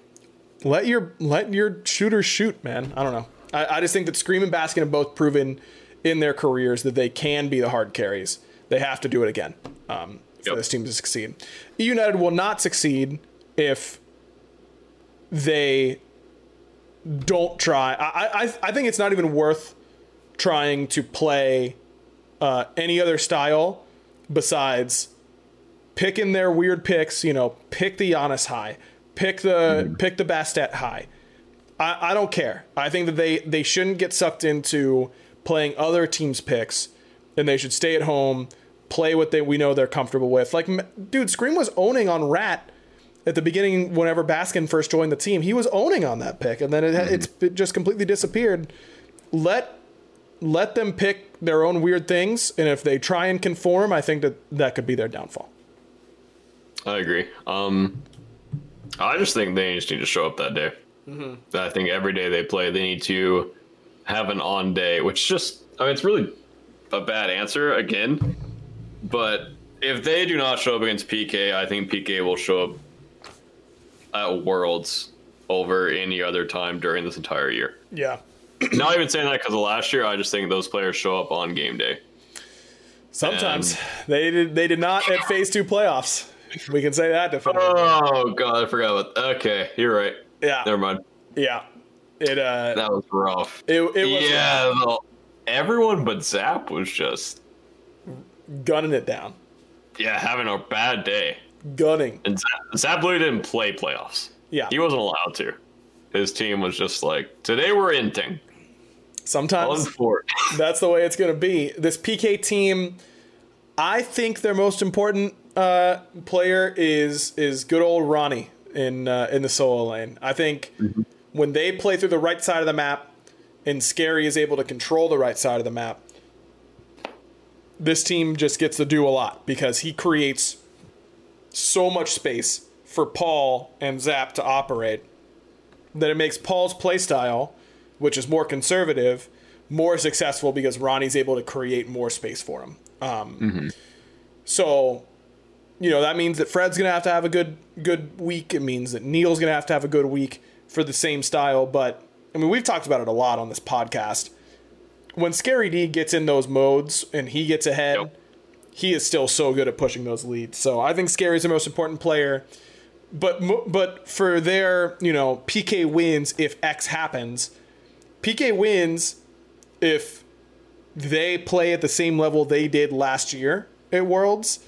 Let your let your shooters shoot, man. I don't know. I, I just think that Scream and Baskin have both proven in their careers that they can be the hard carries. They have to do it again um, for Yep. this team to succeed. United will not succeed if they don't try. I, I I think it's not even worth trying to play uh, any other style besides picking their weird picks. You know, pick the Janus high, pick the pick the Bastet high. I, I don't care. I think that they they shouldn't get sucked into playing other teams' picks, and they should stay at home, play what they we know they're comfortable with. Like, dude, Scream was owning on Rat at the beginning whenever Baskin first joined the team. He was owning on that pick, and then it, it's it just completely disappeared. Let let them pick their own weird things, and if they try and conform, I think that that could be their downfall. I agree. Um, I just think they just need to show up that day. Mm-hmm. I think every day they play, they need to have an on day, which just, I mean, it's really a bad answer again. But if they do not show up against PK, I think PK will show up at Worlds over any other time during this entire year. Yeah. not even saying that because of last year. I just think those players show up on game day. Sometimes they did they did not at phase two playoffs. We can say that definitively. Oh god, I forgot about. Okay, you're right. yeah. Never mind. Yeah. It uh That was rough. it, it was yeah, the- everyone but Zap was just gunning it down. yeah having a bad day. Gunning. And Zap, Zap literally didn't play playoffs. Yeah. He wasn't allowed to. His team was just like, today we're inting. Sometimes that's the way it's going to be. This PK team, I think their most important uh, player is is good old Ronnie in uh, in the solo lane. I think when they play through the right side of the map, and Scary is able to control the right side of the map, this team just gets to do a lot because he creates so much space for Paul and Zap to operate that it makes Paul's playstyle, which is more conservative, more successful because Ronnie's able to create more space for him. Um, So, you know, that means that Fred's gonna have to have a good good week. It means that Neil's gonna have to have a good week for the same style. But I mean, we've talked about it a lot on this podcast. When Scary D gets in those modes and he gets ahead, Yep. he is still so good at pushing those leads. So I think Scary's the most important player. But but for their you know PK wins if X happens, PK wins if they play at the same level they did last year at Worlds.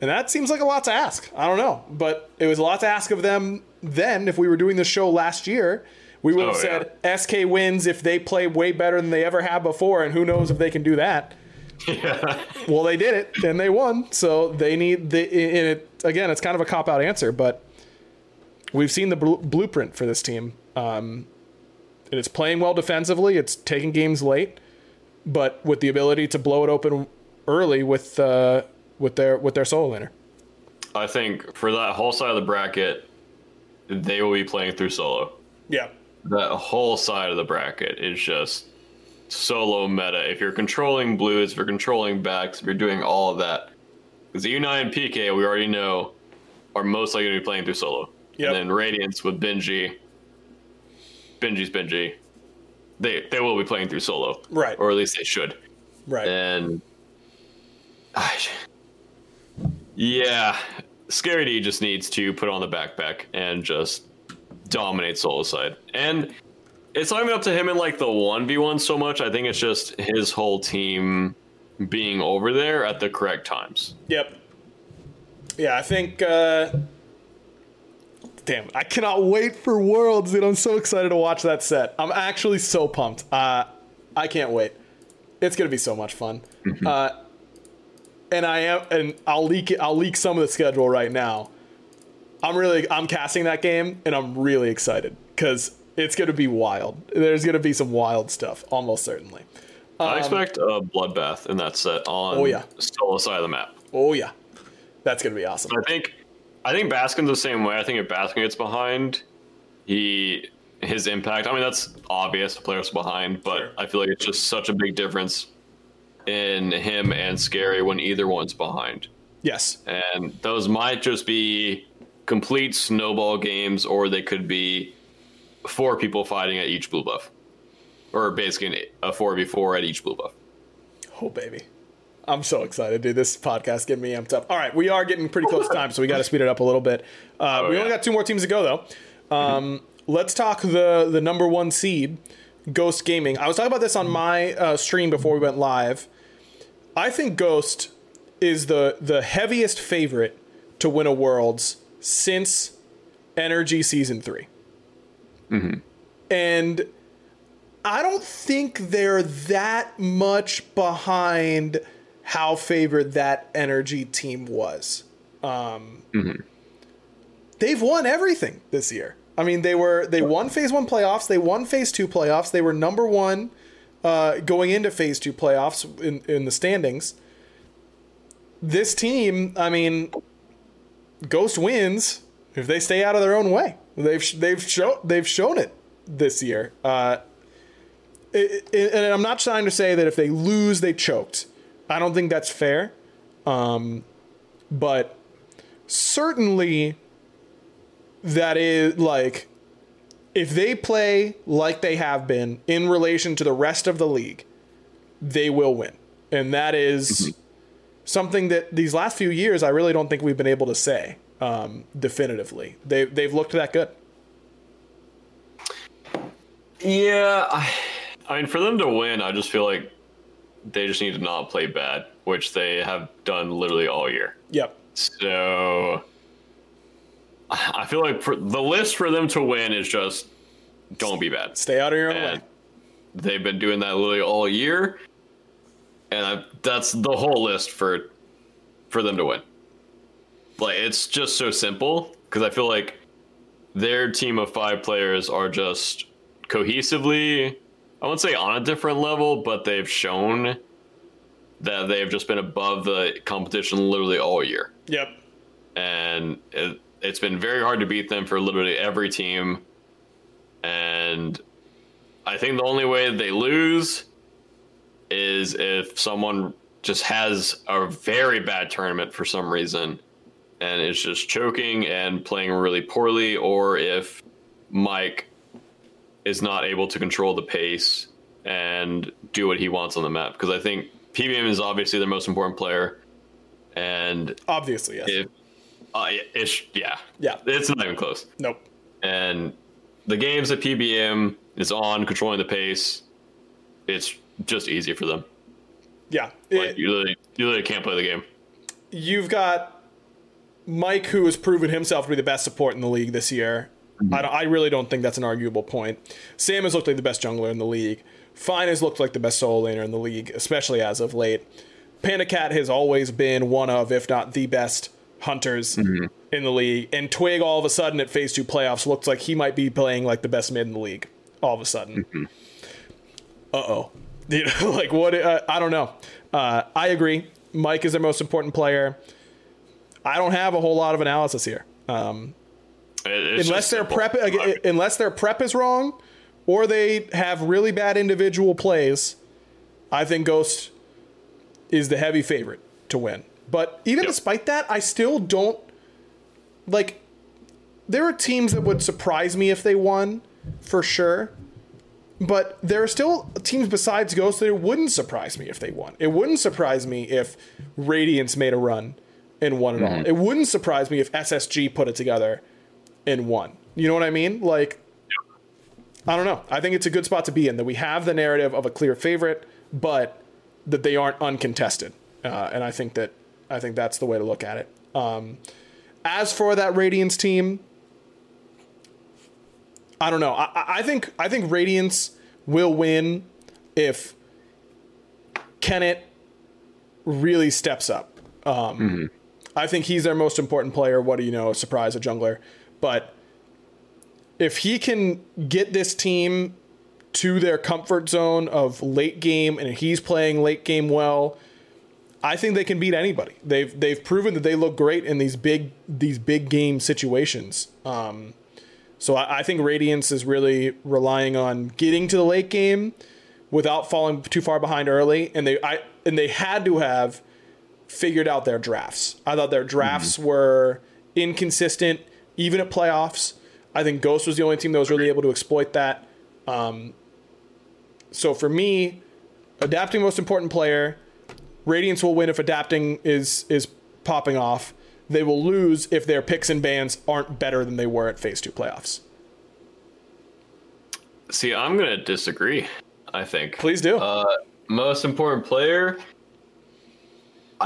And that seems like a lot to ask. I don't know. But it was a lot to ask of them then if we were doing the show last year. We would have Oh, said SK wins if they play way better than they ever have before, and who knows if they can do that. Well, they did it and they won, so they need the. And it again, it's kind of a cop out answer, but we've seen the bl- blueprint for this team. Um, and it's playing well defensively. It's taking games late, but with the ability to blow it open early with uh, with their with their solo laner. I think for that whole side of the bracket, they will be playing through solo. Yeah, That whole side of the bracket is just solo meta. If you're controlling blues, if you're controlling backs, if you're doing all of that, because U9 and PK we already know are most likely to be playing through solo. Yep. And then Radiance with Benji, Benji's Benji, they they will be playing through solo, Right. Or at least they should. right. And I- yeah, Scary D just needs to put on the backpack and just dominate solo side. And it's not even up to him in like the one v one so much. I think it's just his whole team being over there at the correct times. Yep. Yeah, I think. Uh, damn, I cannot wait for Worlds, dude. I'm so excited to watch that set. I'm actually so pumped. Uh, I can't wait. It's gonna be so much fun. Uh, and I am, and I'll leak it. I'll leak some of the schedule right now. I'm really, I'm casting that game, and I'm really excited because it's gonna be wild. There's gonna be some wild stuff, almost certainly. I expect a bloodbath in that set on Um, Oh, yeah. solo side of the map. Oh yeah, that's gonna be awesome. I think I think Baskin's the same way. I think if Baskin gets behind, he his impact. I mean, that's obvious. The players behind, but Sure. I feel like it's just such a big difference in him and Scary when either one's behind. Yes. And those might just be complete snowball games, or they could be four people fighting at each blue buff, or basically a four v four at each blue buff. Oh baby. I'm so excited, dude. This podcast getting me amped up. All right, we are getting pretty close to time, so we got to speed it up a little bit. Uh, we yeah. only got two more teams to go, though. Um, let's talk the the number one seed, Ghost Gaming. I was talking about this on my uh, stream before we went live. I think Ghost is the the heaviest favorite to win a Worlds since NRG Season 3 and I don't think they're that much behind how favored that NRG team was. Um, They've won everything this year. I mean, they were they won Phase One playoffs, they won Phase Two playoffs, they were number one uh, going into Phase Two playoffs in in the standings. This team, I mean, Ghost wins if they stay out of their own way. They've they've shown they've shown it this year. Uh, it, it- and I'm not trying to say that if they lose, they choked. I don't think that's fair. Um, but certainly, that is like if they play like they have been in relation to the rest of the league, they will win, and that is something that these last few years I really don't think we've been able to say um, definitively. They they've looked that good. Yeah, I, I mean, for them to win, I just feel like they just need to not play bad, which they have done literally all year. Yep. So I feel like for, the list for them to win is just don't be bad. Stay out of your own And way. they've been doing that literally all year, and I, that's the whole list for for them to win. like it's just so simple because I feel like their team of five players are just cohesively, I won't say on a different level, but they've shown that they've just been above the competition literally all year. Yep. And it, it's been very hard to beat them for literally every team. And I think the only way they lose is if someone just has a very bad tournament for some reason and is just choking and playing really poorly, or if Mike is not able to control the pace and do what he wants on the map. Because I think PBM is obviously their most important player, and Obviously, yes. if uh, it's yeah, Yeah. it's not even close. nope. And the games that PBM is on controlling the pace, it's just easy for them. Yeah. Like It- you literally, you literally can't play the game. you've got Mike, who has proven himself to be the best support in the league this year. I, don't- I really don't think that's an arguable point. Sam has looked like the best jungler in the league. Fine has looked like the best solo laner in the league, especially as of late. Panda Cat has always been one of, if not the best, hunters in the league. And Twig, all of a sudden, at Phase 2 playoffs, looks like he might be playing like the best mid in the league, all of a sudden. Uh oh. You know, like what? Uh, I don't know. Uh, I agree. Mike is their most important player. I don't have a whole lot of analysis here. Um, it's unless their simple. prep, unless their prep is wrong, or they have really bad individual plays, I think Ghost is the heavy favorite to win. But even Yep. despite that, I still don't like. There are teams that would surprise me if they won, for sure. But there are still teams besides Ghost that it wouldn't surprise me if they won. It wouldn't surprise me if Radiance made a run and won it all. It wouldn't surprise me if SSG put it together and won. You know what I mean? Like, I don't know. I think it's a good spot to be in that we have the narrative of a clear favorite, but that they aren't uncontested. Uh, and I think that I think that's the way to look at it. Um, as for that Radiance team, I don't know. I, I- think I think Radiance will win if Kenneth really steps up. Um, I think he's their most important player. What do you know? A surprise, a jungler, but if he can get this team to their comfort zone of late game, and he's playing late game well, I think they can beat anybody. They've they've proven that they look great in these big these big game situations. Um, so I, I think Radiance is really relying on getting to the late game without falling too far behind early, and they I and they had to have figured out their drafts. I thought their drafts were inconsistent, even at playoffs. I think Ghost was the only team that was really able to exploit that. Um, so for me, adapting most important player. Radiance will win if adapting is is popping off. They will lose if their picks and bans aren't better than they were at Phase Two playoffs. See, I'm gonna disagree. I think. Please do. Uh, most important player,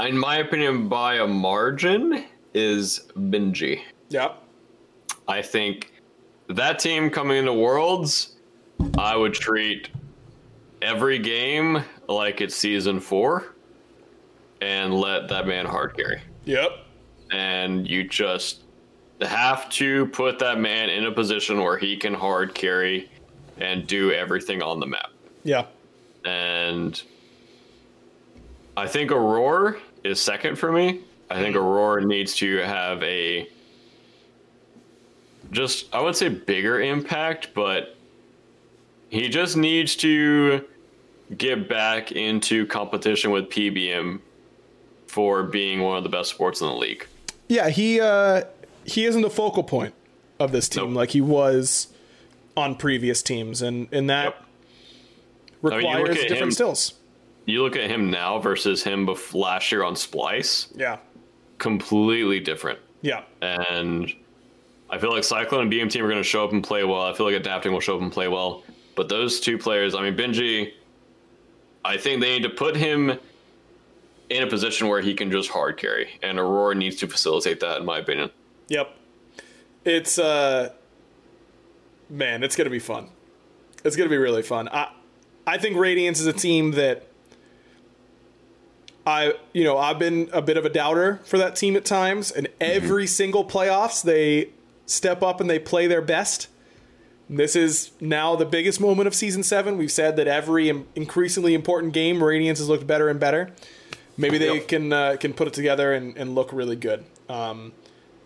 in my opinion, by a margin, is Benji. yep. I think that team coming into Worlds, I would treat every game like it's season four, and let that man hard carry. Yep. And you just have to put that man in a position where he can hard carry and do everything on the map. Yeah. and I think Aurora is second for me. I think Aurora needs to have a just I would say bigger impact, but he just needs to get back into competition with PBM for being one of the best sports in the league. Yeah. He uh, he isn't the focal point of this team Nope. like he was on previous teams, and and that Yep. I mean, requires different him- stills. You look at him now versus him bef- last year on Splice, Yeah. completely different. Yeah. and I feel like Cyclone and BM team are going to show up and play well. I feel like Adapting will show up and play well. But those two players, I mean, Benji, I think they need to put him in a position where he can just hard carry, and Aurora needs to facilitate that, in my opinion. Yep. It's uh man, it's gonna be fun. It's gonna be really fun. I I think Radiance is a team that I, you know, I've been a bit of a doubter for that team at times, and every single playoffs they step up and they play their best. This is now the biggest moment of season seven. We've said that every increasingly important game, Radiance has looked better and better. Maybe they Yep. can uh, can put it together and, and look really good. Um,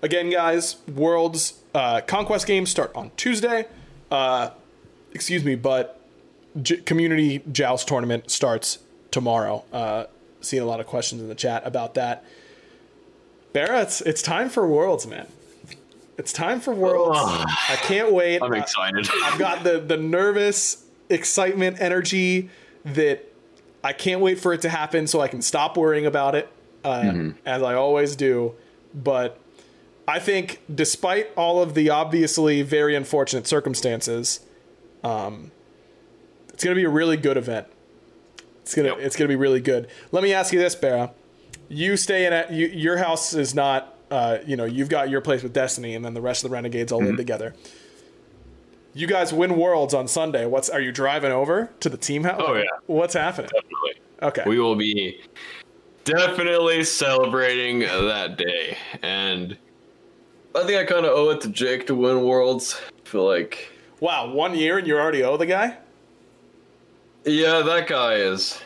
again, guys, Worlds uh, Conquest games start on Tuesday. Uh, excuse me, but J- Community Joust tournament starts tomorrow. Uh, seeing a lot of questions in the chat about that. Barra, it's, it's time for Worlds, man. It's time for Worlds. I can't wait. I'm I- excited. I've got the the nervous excitement energy that I can't wait for it to happen so I can stop worrying about it uh, as I always do. But I think despite all of the obviously very unfortunate circumstances, um, it's going to be a really good event. It's gonna Yep. it's gonna be really good. Let me ask you this, Barra. You stay in at you, your house is not uh, you know you've got your place with Destiny, and then the rest of the Renegades all live together. You guys win Worlds on Sunday. What's are you driving over to the team house? Oh, yeah. What's happening? Definitely. Okay. We will be definitely celebrating that day. And I think I kind of owe it to Jake to win Worlds. I feel like, wow, one year and you already owe the guy. yeah, that guy is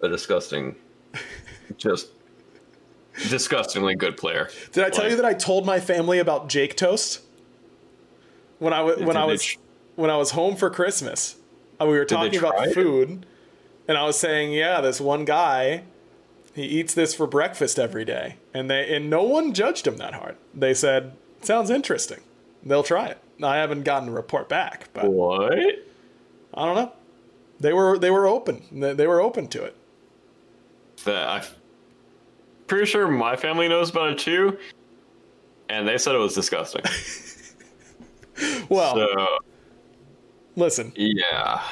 a disgusting, just disgustingly good player. Did I tell you that I told my family about Jake Toast when I wa- when I was when I was home for Christmas? Uh, we were talking about food, and I was saying, yeah, this one guy, he eats this for breakfast every day, and they and no one judged him that hard. They said, sounds interesting. They'll try it. I haven't gotten a report back, but What? I don't know. They were they were open. They they were open to it. That I, pretty sure my family knows about it too, and they said it was disgusting. Well, so listen, yeah,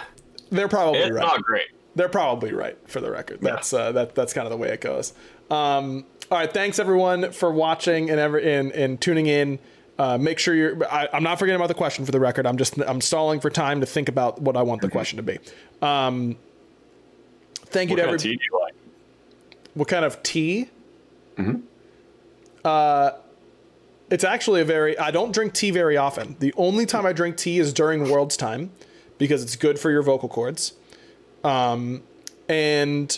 they're probably it's right. not great. They're probably right for the record. That's uh, that that's kind of the way it goes. Um, all right, thanks everyone for watching and ever and, and tuning in. Uh, make sure you're. I, I'm not forgetting about the question for the record. I'm just I'm stalling for time to think about what I want the question to be. Um, thank you What to kind every. of tea do you like? What kind of tea? Mhm. Uh, it's actually a very. I don't drink tea very often. The only time I drink tea is during World's time, because it's good for your vocal cords. Um, and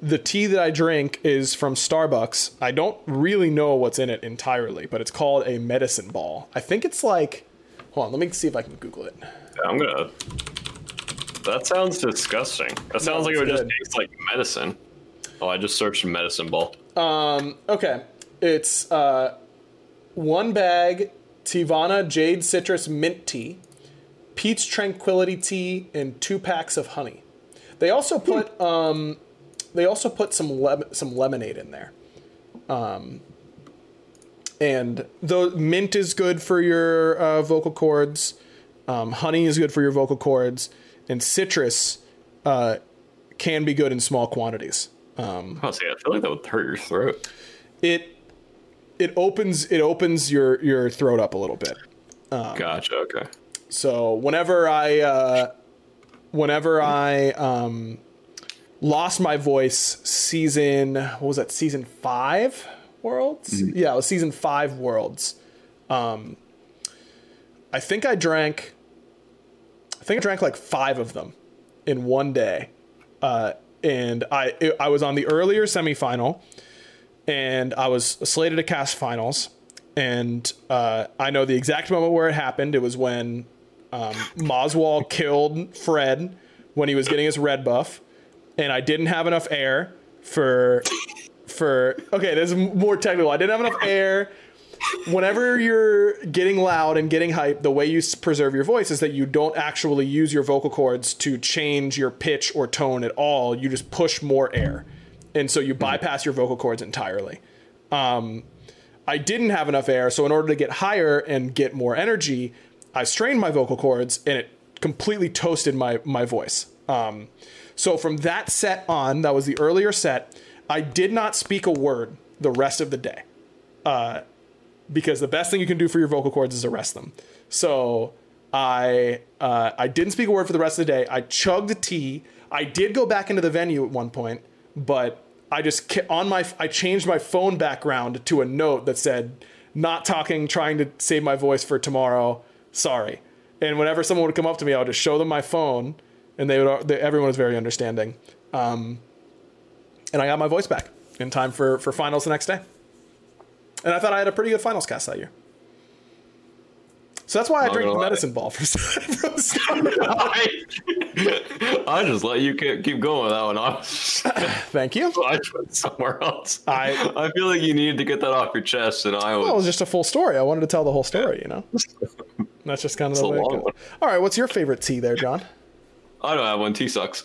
the tea that I drink is from Starbucks. I don't really know what's in it entirely, but it's called a medicine ball. I think it's like. Hold on, let me see if I can Google it. I'm gonna. That sounds disgusting. That sounds like it would it's just taste like medicine. Oh, I just searched medicine ball. Um. Okay, it's uh, one bag Teavana Jade Citrus Mint Tea, Peach Tranquility Tea, and two packs of honey. They also put um, they also put some lem- some lemonade in there. Um, and the mint is good for your uh, vocal cords. Um, honey is good for your vocal cords, and citrus uh, can be good in small quantities. Honestly, I feel like that would hurt your throat. it it opens it opens your your throat up a little bit. Gotcha. Okay. So whenever I uh, whenever I um, lost my voice, season what was that? Season five worlds? Yeah, it was season five worlds. Um, I think I drank. I think I drank like five of them in one day, uh, and I it, I was on the earlier semifinal, and I was slated to cast finals, and uh, I know the exact moment where it happened. It was when um, Moswall killed Fred when he was getting his red buff, and I didn't have enough air for for okay. This is more technical. I didn't have enough air. Whenever you're getting loud and getting hype, the way you preserve your voice is that you don't actually use your vocal cords to change your pitch or tone at all. You just push more air, and so you bypass your vocal cords entirely. Um, I didn't have enough air, so in order to get higher and get more energy, I strained my vocal cords, and it completely toasted my my voice. Um, so from that set on, that was the earlier set, I did not speak a word the rest of the day, uh, because the best thing you can do for your vocal cords is arrest them. So I uh, I didn't speak a word for the rest of the day. I chugged tea. I did go back into the venue at one point, but I just on my I changed my phone background to a note that said not talking, trying to save my voice for tomorrow. Sorry. And whenever someone would come up to me, I would just show them my phone, and they would. They, everyone was very understanding. Um, and I got my voice back in time for for finals the next day. And I thought I had a pretty good finals cast that year. So that's why I drink gonna medicine ball for, from the start. I just let you keep keep going with that one. I was Thank you. I went somewhere else. I- I feel like you needed to get that off your chest, and I was. Well, it was just a full story. I wanted to tell the whole story, you know? That's just kind of the way it goes. one. All right, what's your favorite tea there, John? I don't have one. Tea sucks.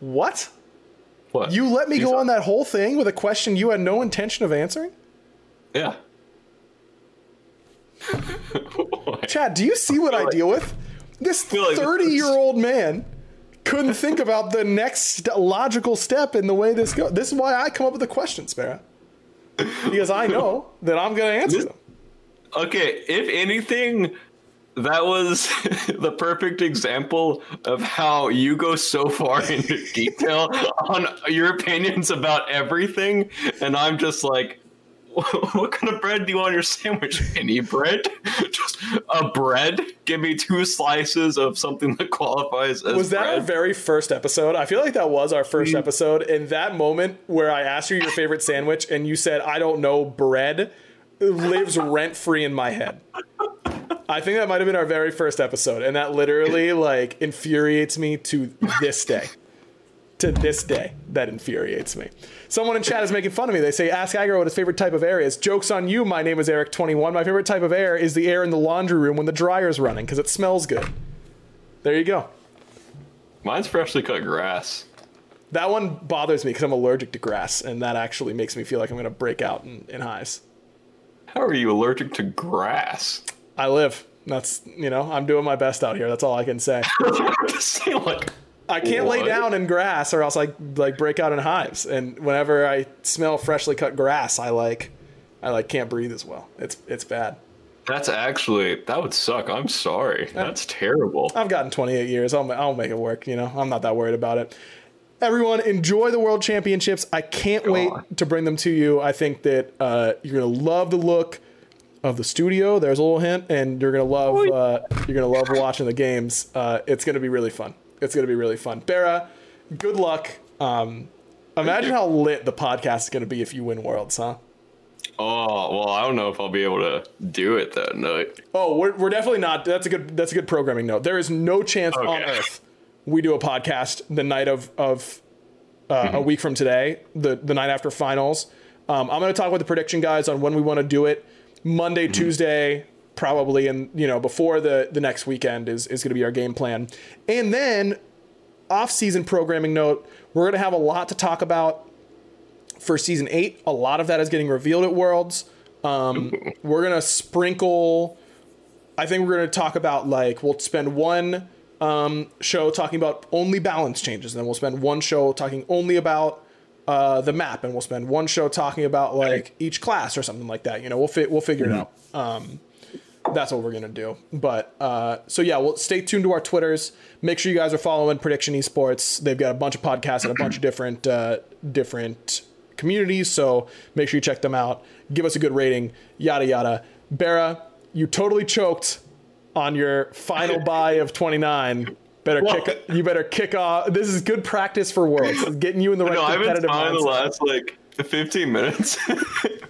What? What? You let me Tea go sucks. on that whole thing with a question you had no intention of answering? Yeah. Chad, do you see what I like- deal with? This like thirty-year-old man couldn't think about the next logical step in the way this goes. This is why I come up with the questions, Barra. Because I know that I'm going to answer This- them. Okay, if anything, that was the perfect example of how you go so far into detail on your opinions about everything, and I'm just like, what kind of bread do you want on your sandwich? Any bread? Just a bread? Give me two slices of something that qualifies as Was that bread. our very first episode? I feel like that was our first mm. episode. In that moment where I asked you your favorite sandwich and you said, I don't know, bread lives rent free in my head. I think that might have been our very first episode. And that literally like infuriates me to this day. To this day, that infuriates me. Someone in chat is making fun of me. They say, Ask Aggro what his favorite type of air is. Joke's on you. My name is Eric21. My favorite type of air is the air in the laundry room when the dryer's running because it smells good. There you go. Mine's freshly cut grass. That one bothers me because I'm allergic to grass, and that actually makes me feel like I'm going to break out in, in highs. How are you allergic to grass? I live. That's, you know, I'm doing my best out here. That's all I can say. Say like I can't lay down in grass or else I like break out in hives. And whenever I smell freshly cut grass, I like, I like can't breathe as well. It's it's bad. That's actually that would suck. I'm sorry. That's terrible. I've gotten 28 years. I'll, I'll make it work. You know, I'm not that worried about it. Everyone, enjoy the World Championships. I can't wait to bring them to you. I think that uh, you're gonna love the look of the studio. There's a little hint, and you're gonna love uh, you're gonna love watching the games. Uh, it's gonna be really fun. It's gonna be really fun. Bera, good luck. Um, imagine how lit the podcast is gonna be if you win Worlds, huh? Oh well, I don't know if I'll be able to do it that night. Oh, we're, we're definitely not. That's a good. That's a good programming note. There is no chance on earth we do a podcast the night of of uh, a week from today, the the night after finals. Um, I'm going to talk with the prediction guys on when we want to do it. Monday, Tuesday, probably, and you know before the the next weekend is is going to be our game plan. And then off season programming note, we're going to have a lot to talk about for season eight. A lot of that is getting revealed at Worlds. Um, we're gonna sprinkle. I think we're gonna talk about like we'll spend one um, show talking about only balance changes, and then we'll spend one show talking only about uh, the map, and we'll spend one show talking about like each class or something like that. You know, we'll fi- we'll figure it out. Um, that's what we're gonna do. But uh, so yeah, well, stay tuned to our Twitters. Make sure you guys are following Prediction Esports. They've got a bunch of podcasts and a bunch of different uh, different communities. So make sure you check them out. Give us a good rating. Yada yada. Bera, you totally choked on your final buy of 29. Better kick. You better kick off. This is good practice for Worlds. Getting you in the right No, I've been competitive the mindset. last like 15 minutes.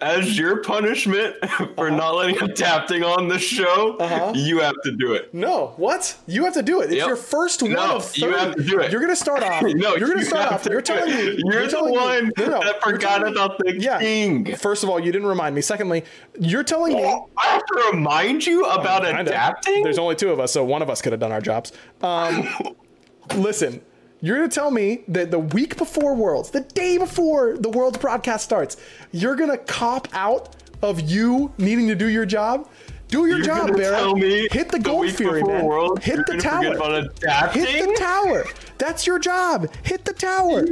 as your punishment for Uh-huh. not letting adapting on the show, you have to do it. No, what? You have to do it. It's Yep. your first one No, of 30. you have to do it. You're gonna start off. No, you're gonna you start off. You're telling me. You're the telling me- one no, no, that forgot about the yeah. king. First of all, you didn't remind me. Secondly, you're telling me. I have to remind you about adapting. There's only two of us, so one of us could have done our jobs. Um, listen, you're gonna tell me that the week before Worlds, the day before the Worlds broadcast starts, you're gonna cop out of you needing to do your job. Do your You're job, Barrett. Hit the the gold fury, man. Worlds Hit the tower. forget about adapting? Hit the tower. That's your job. Hit the tower.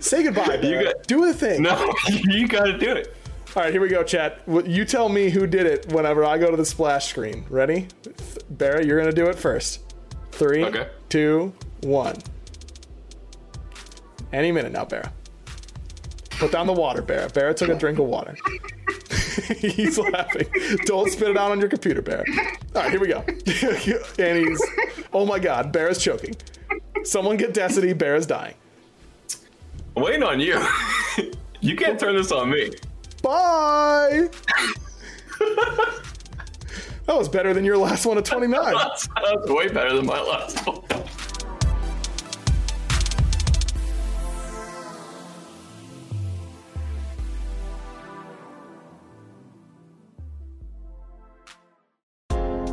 Say goodbye, Barrett. got- do the thing. No, you got to do it. All right, here we go, chat. You tell me who did it whenever I go to the splash screen. Ready? Barry, you're gonna do it first. Three, Okay. two, one. Any minute now, Barra. Put down the water, Barra. Barra took a drink of water. he's laughing. Don't spit it out on your computer, Barra. All right, here we go. and he's, oh my God, Barra's choking. Someone get Decity. Barra's dying. I'm waiting on you. you can't turn this on me. Bye. that was better than your last one of 29. That's, that's way better than my last one.